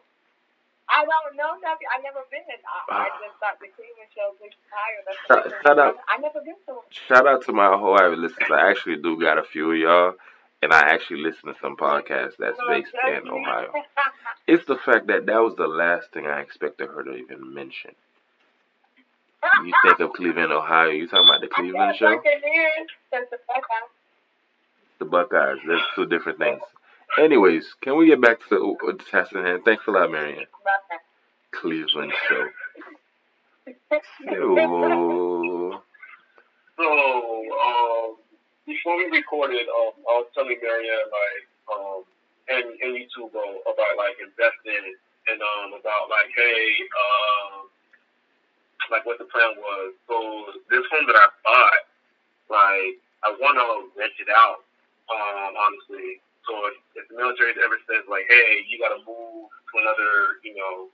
I don't know nothing. I never been. I, I Ah. just thought the Cleveland show was higher. That's Shout- what shout out- I never been to. Shout out to my Ohio listeners. I actually do got a few of y'all, and I actually listen to some podcasts that's based in Ohio. It's the fact that that was the last thing I expected her to even mention. You think of Cleveland, Ohio, you talking about the Cleveland show? The Buckeyes. The Buckeyes. There's two different things. Anyways, can we get back to the the task at hand? Thanks a lot, Marianne. Cleveland show. Ew. So, um, before we recorded, um, I was telling Marianne, like, um, and, and you too, bro, about, like, investing and, um, about, like, hey, um, like, what the plan was. So, this home that I bought, like, I want to rent it out, um, honestly. So, if, if the military ever says, like, hey, you got to move to another, you know,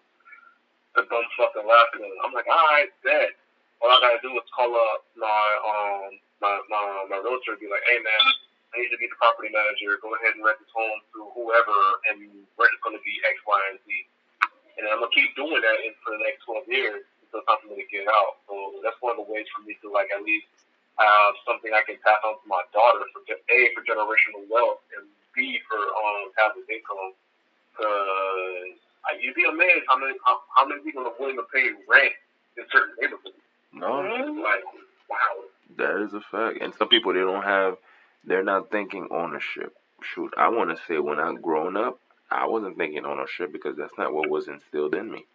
the bumfuck Alaska, I'm like, all right, bet all I gotta do is call up my um my my, my realtor and be like, hey man, I need to be the property manager. Go ahead and rent this home to whoever, and rent is gonna be X, Y, and Z. And I'm gonna keep doing that for the next 12 years until it's time for me to get out. So that's one of the ways for me to like at least have something I can pass on to my daughter for a for generational wealth and b for um passive income. Cause I, you'd be amazed how many how, how many people are willing to pay rent in certain neighborhoods. No, like, wow. that is a fact. And some people they don't have they're not thinking ownership. Shoot, I wanna say when I grown up, I wasn't thinking ownership because that's not what was instilled in me.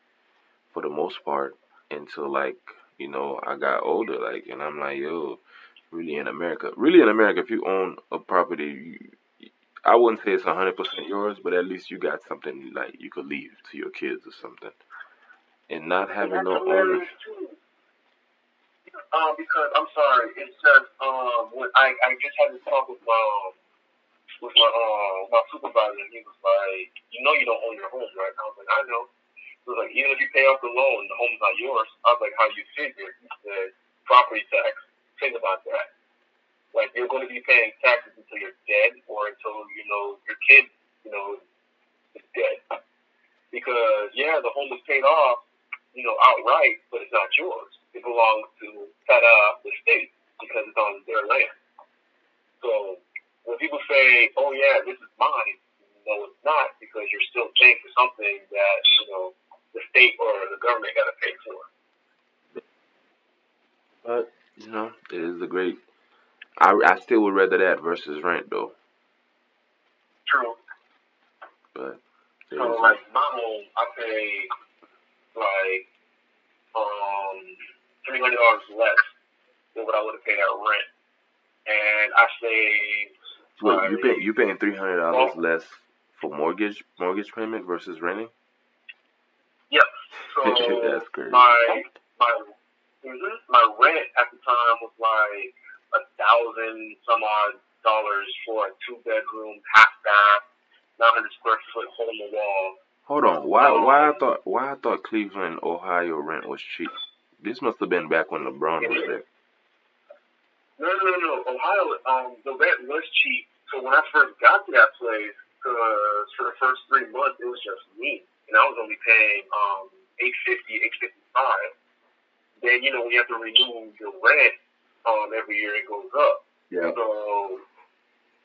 For the most part. Until like, you know, I got older, like and I'm like, yo, really in America. Really in America if you own a property you, I wouldn't say it's hundred percent yours, but at least you got something like you could leave to your kids or something. And not having no ownership. Um, because I'm sorry, it says um when I, I just had this talk with my with my um my supervisor and he was like, You know you don't own your home, right? I was like, I know. Was like, even if you pay off the loan, the home's not yours. I was like, How you figure? He said, Property tax. Think about that. Like you're gonna be paying taxes until you're dead or until, you know, your kid, you know, is dead. Because yeah, the home is paid off, you know, outright, but it's not yours. It belongs to Tada, the state, because it's on their land. So when people say, "Oh yeah, this is mine," no, it's not, because you're still paying for something that you know the state or the government got to pay for. But you know, it is a great. I I still would rather that versus rent though. True. But it So like my home, I pay like um three hundred dollars less than what I would have paid at rent. and I saved. Wait, you pay you paying three hundred dollars Well- less for mortgage mortgage payment versus renting? Yep. So That's crazy. my my mhm, my rent at the time was like a thousand some odd dollars for a two bedroom, half bath, nine hundred square foot hole in the wall. Hold on. Why why I thought why I thought Cleveland, Ohio rent was cheap. This must have been back when LeBron was there. No, no, no, no. Ohio, um, the rent was cheap. So when I first got to that place, uh, for the first three months, it was just me, and I was only paying um eight fifty, eight fifty five. Then you know when you have to renew your rent, um, every year it goes up. Yeah. So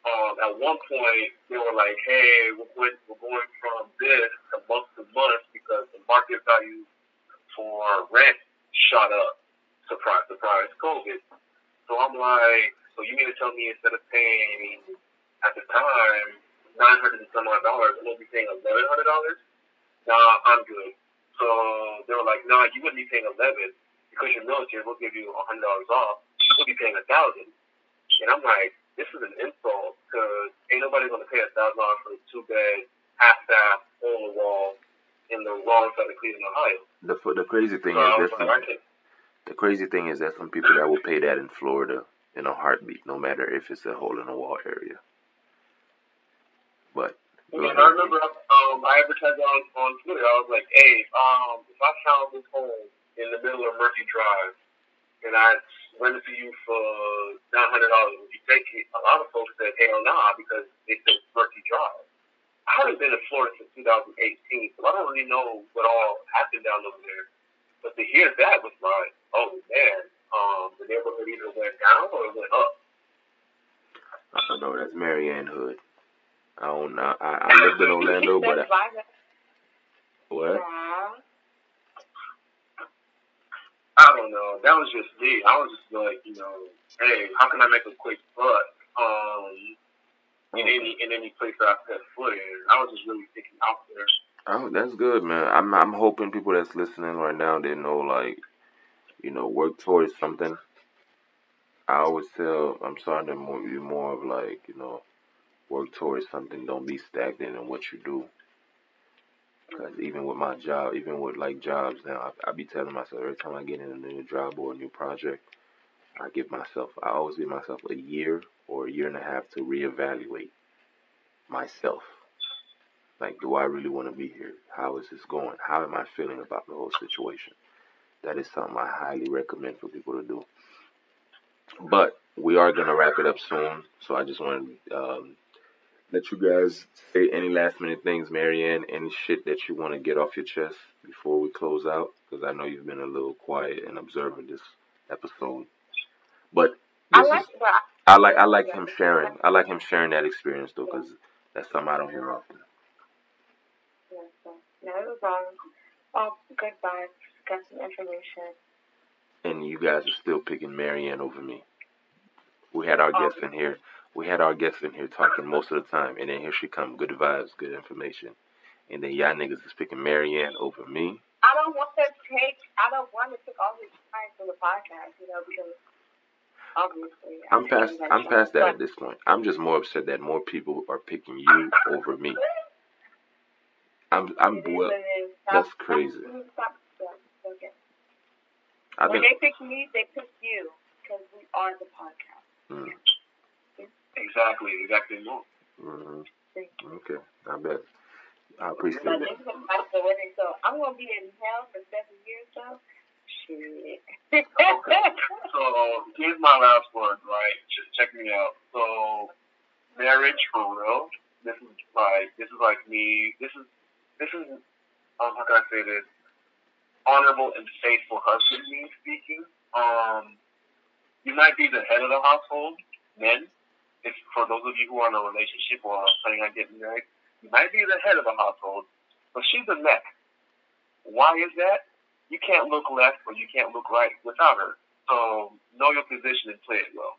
um, at one point they were like, "Hey, we're going, we're going from this to month to month because the market value for rent shot up." Surprise, surprise, COVID. So I'm like, so you mean to tell me instead of paying at the time nine hundred and some odd dollars, I'm gonna be paying eleven hundred dollars? Nah, I'm good. So they were like, Nah, you wouldn't be paying eleven because you're military. We'll give you a hundred dollars off. You'll be paying a thousand. And I'm like, this is an insult because ain't nobody gonna pay a thousand dollars for a two bed, half bath, hole in the wall in the wrong side of Cleveland, Ohio. The the crazy thing So is was there's like, I some, can't. the crazy thing is there's some people that will pay that in Florida in a heartbeat, no matter if it's a hole in the wall area. But ahead. I remember um, I advertised on, on Twitter. I was like, hey, um, if I found this home in the middle of Mercy Drive and I rent it to you for $900, would you take it? A lot of folks said, hell nah, because it said Mercy Drive. I haven't been in Florida since 2018, so I don't really know what all happened down over there. But to hear that was like, oh man, um, the neighborhood either went down or it went up. I don't know. That's Marianne Hood. I don't know. I, I lived in Orlando, but I, what? I don't know. That was just me. I was just like, you know, hey, how can I make a quick buck? Um, in any in any place that I set foot in. I was just really thinking out there. Oh, that's good, man. I'm I'm hoping people that's listening right now they know like, you know, work towards something. I always tell I'm starting to be more of like, you know, work towards something. Don't be stagnant in what you do. Cause even with my job, even with like jobs now, I, I be telling myself every time I get in a new job or a new project, I give myself, I always give myself a year or a year and a half to reevaluate myself. Like, do I really want to be here? How is this going? How am I feeling about the whole situation? That is something I highly recommend for people to do. But we are gonna wrap it up soon, so I just want to um, let you guys say any last minute things, Marianne, any shit that you want to get off your chest before we close out, because I know you've been a little quiet and observing this episode. But I like, is, I, like I like him sharing. I like him sharing that experience though, because that's something I don't hear often. yeah, so, no, it was all, all good vibes. Got some information. and you guys are still picking Marianne over me. We had our guests in here. We had our guests in here talking most of the time, and then here she come, good vibes, good information, and then y'all niggas is picking Marianne over me. I don't want to take. I don't want to take all his time from the podcast, you know, because obviously I'm past. I'm past that at this point. I'm just more upset that more people are picking you over me. I'm. I'm. Well, what it is. that's crazy. I When think. they pick me, they pick you because we are the podcast. Mm, Exactly, exactly. Mhm. Okay, I bet. I appreciate this that. is about the wedding, so I'm gonna be in hell for seven years, though. Shit. Okay. So here's my last word, right? Just check me out. So marriage for real. This is like this is like me. This is this is um how can I say this? Honorable and faithful husband me speaking. Um, you might be the head of the household, men. If for those of you who are in a relationship or are planning on getting married, you might be the head of the household, but she's the neck. Why is that? You can't look left or you can't look right without her. So know your position and play it well.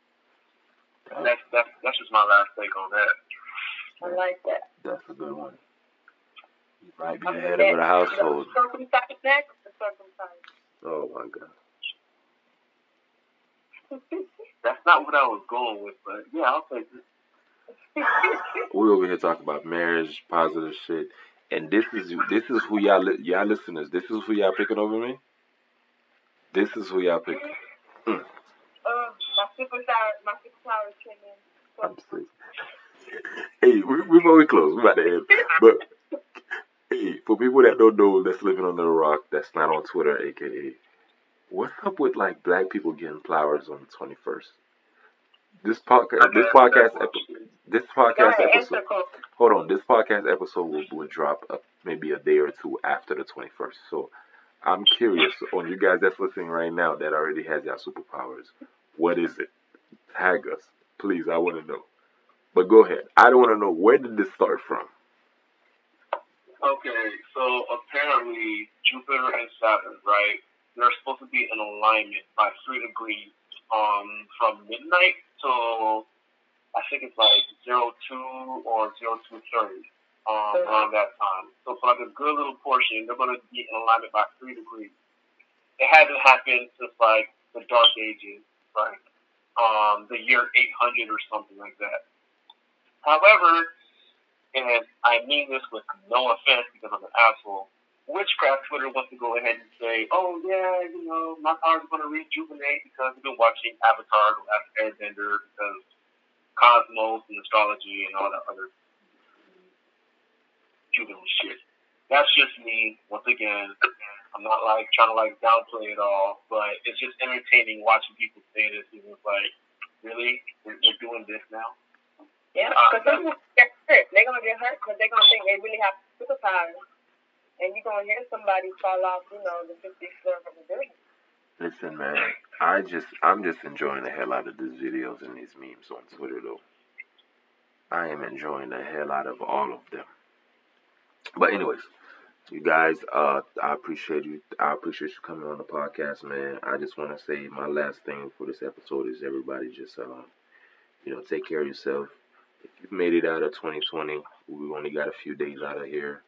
And that's that's that's just my last take on that. I like that. That's a good one. You might be the head of the household. Circumcised next, the circumcised. Oh my god. that's not what I was going with, but yeah, I'll take it. we over here talking about marriage, positive shit, and this is this is who y'all li- y'all listeners. This is who y'all picking over me. This is who y'all picking. Mm. Uh, my superpower, my superpower is training. I'm sick. Hey, we, before we close, we about to end. But hey, for people that don't know, that's living under a rock, that's not on Twitter, aka, what's up with like black people getting flowers on the twenty first? This podcast, this podcast, epi- this podcast episode. Hold on, this podcast episode will, will drop up maybe a day or two after the twenty first. So I'm curious on you guys that's listening right now that already has your superpowers. What is it? Tag us, please. I want to know. But go ahead. I don't want to know where did this start from. Okay, so apparently Jupiter and Saturn, right? They're supposed to be in alignment by three degrees, um, from midnight to I think it's like zero two or zero two thirty um, around that time. So for like a good little portion, they're going to be in alignment by three degrees. It hasn't happened since like the Dark Ages, like um, the year 800 or something like that. However, and I mean this with no offense because I'm an asshole, witchcraft Twitter wants to go ahead and say, oh yeah, you know, my powers going to rejuvenate because we've been watching Avatar, The Last Airbender, because cosmos and astrology and all that other juvenile shit. That's just me. Once again, I'm not like trying to like downplay it all, but it's just entertaining watching people say this. It's like, really, we're, we're doing this now. Yeah, because uh, some people get hurt. They're gonna get hurt because they're gonna think they really have superpowers, and you're gonna hear somebody fall off, you know, the 50th floor of the building. Listen, man, I just I'm just enjoying the hell out of these videos and these memes on Twitter, though. I am enjoying the hell out of all of them. But anyways, you guys, uh, I appreciate you. I appreciate you coming on the podcast, man. I just want to say my last thing for this episode is everybody just, uh, you know, take care of yourself. If you've made it out of 2020, we only got a few days out of here,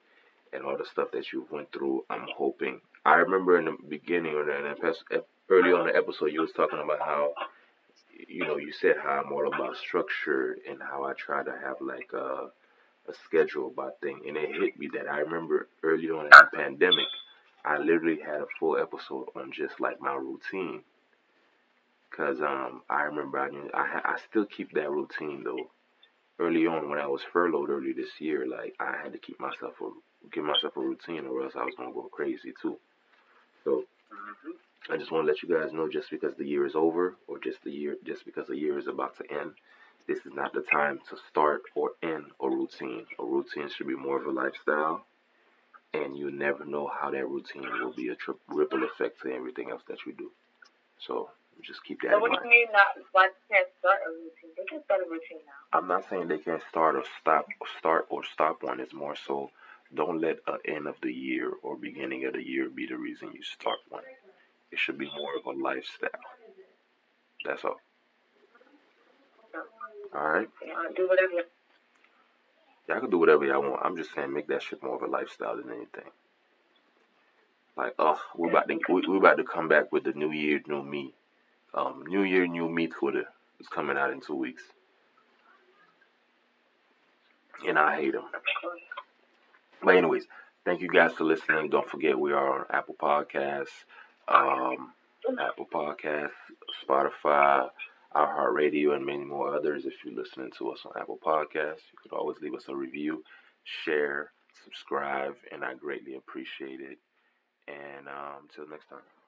and all the stuff that you went through. I'm hoping. I remember in the beginning or the early on the episode, you was talking about how, you know, you said how I'm all about structure and how I try to have like a a schedule about thing, and it hit me that I remember early on in the pandemic, I literally had a full episode on just like my routine. Cause um, I remember I I, I still keep that routine though. Early on, when I was furloughed early this year, like I had to keep myself a give myself a routine, or else I was gonna go crazy too. So mm-hmm. I just want to let you guys know, just because the year is over, or just the year, just because the year is about to end, this is not the time to start or end a routine. A routine should be more of a lifestyle, and you never know how that routine will be a tri- ripple effect to everything else that you do. So just keep that. So what do you mean not? Why can't start a routine? They can start a routine now. I'm not saying they can't start or stop or start or stop one. It's more so don't let a end of the year or beginning of the year be the reason you start one. It should be more of a lifestyle. That's all. All right. Yeah, do whatever. Y'all can do whatever y'all want. I'm just saying, make that shit more of a lifestyle than anything. Like, oh, we're about to we, we're about to come back with the New Year, New Me. Um, New Year, New Me Twitter is coming out in two weeks, and I hate them. But anyways, thank you guys for listening. Don't forget we are on Apple Podcasts, um, Apple Podcasts, Spotify iHeartRadio, and many more others. If you're listening to us on Apple Podcasts, you could always leave us a review, share, subscribe, and I greatly appreciate it. And um, until next time.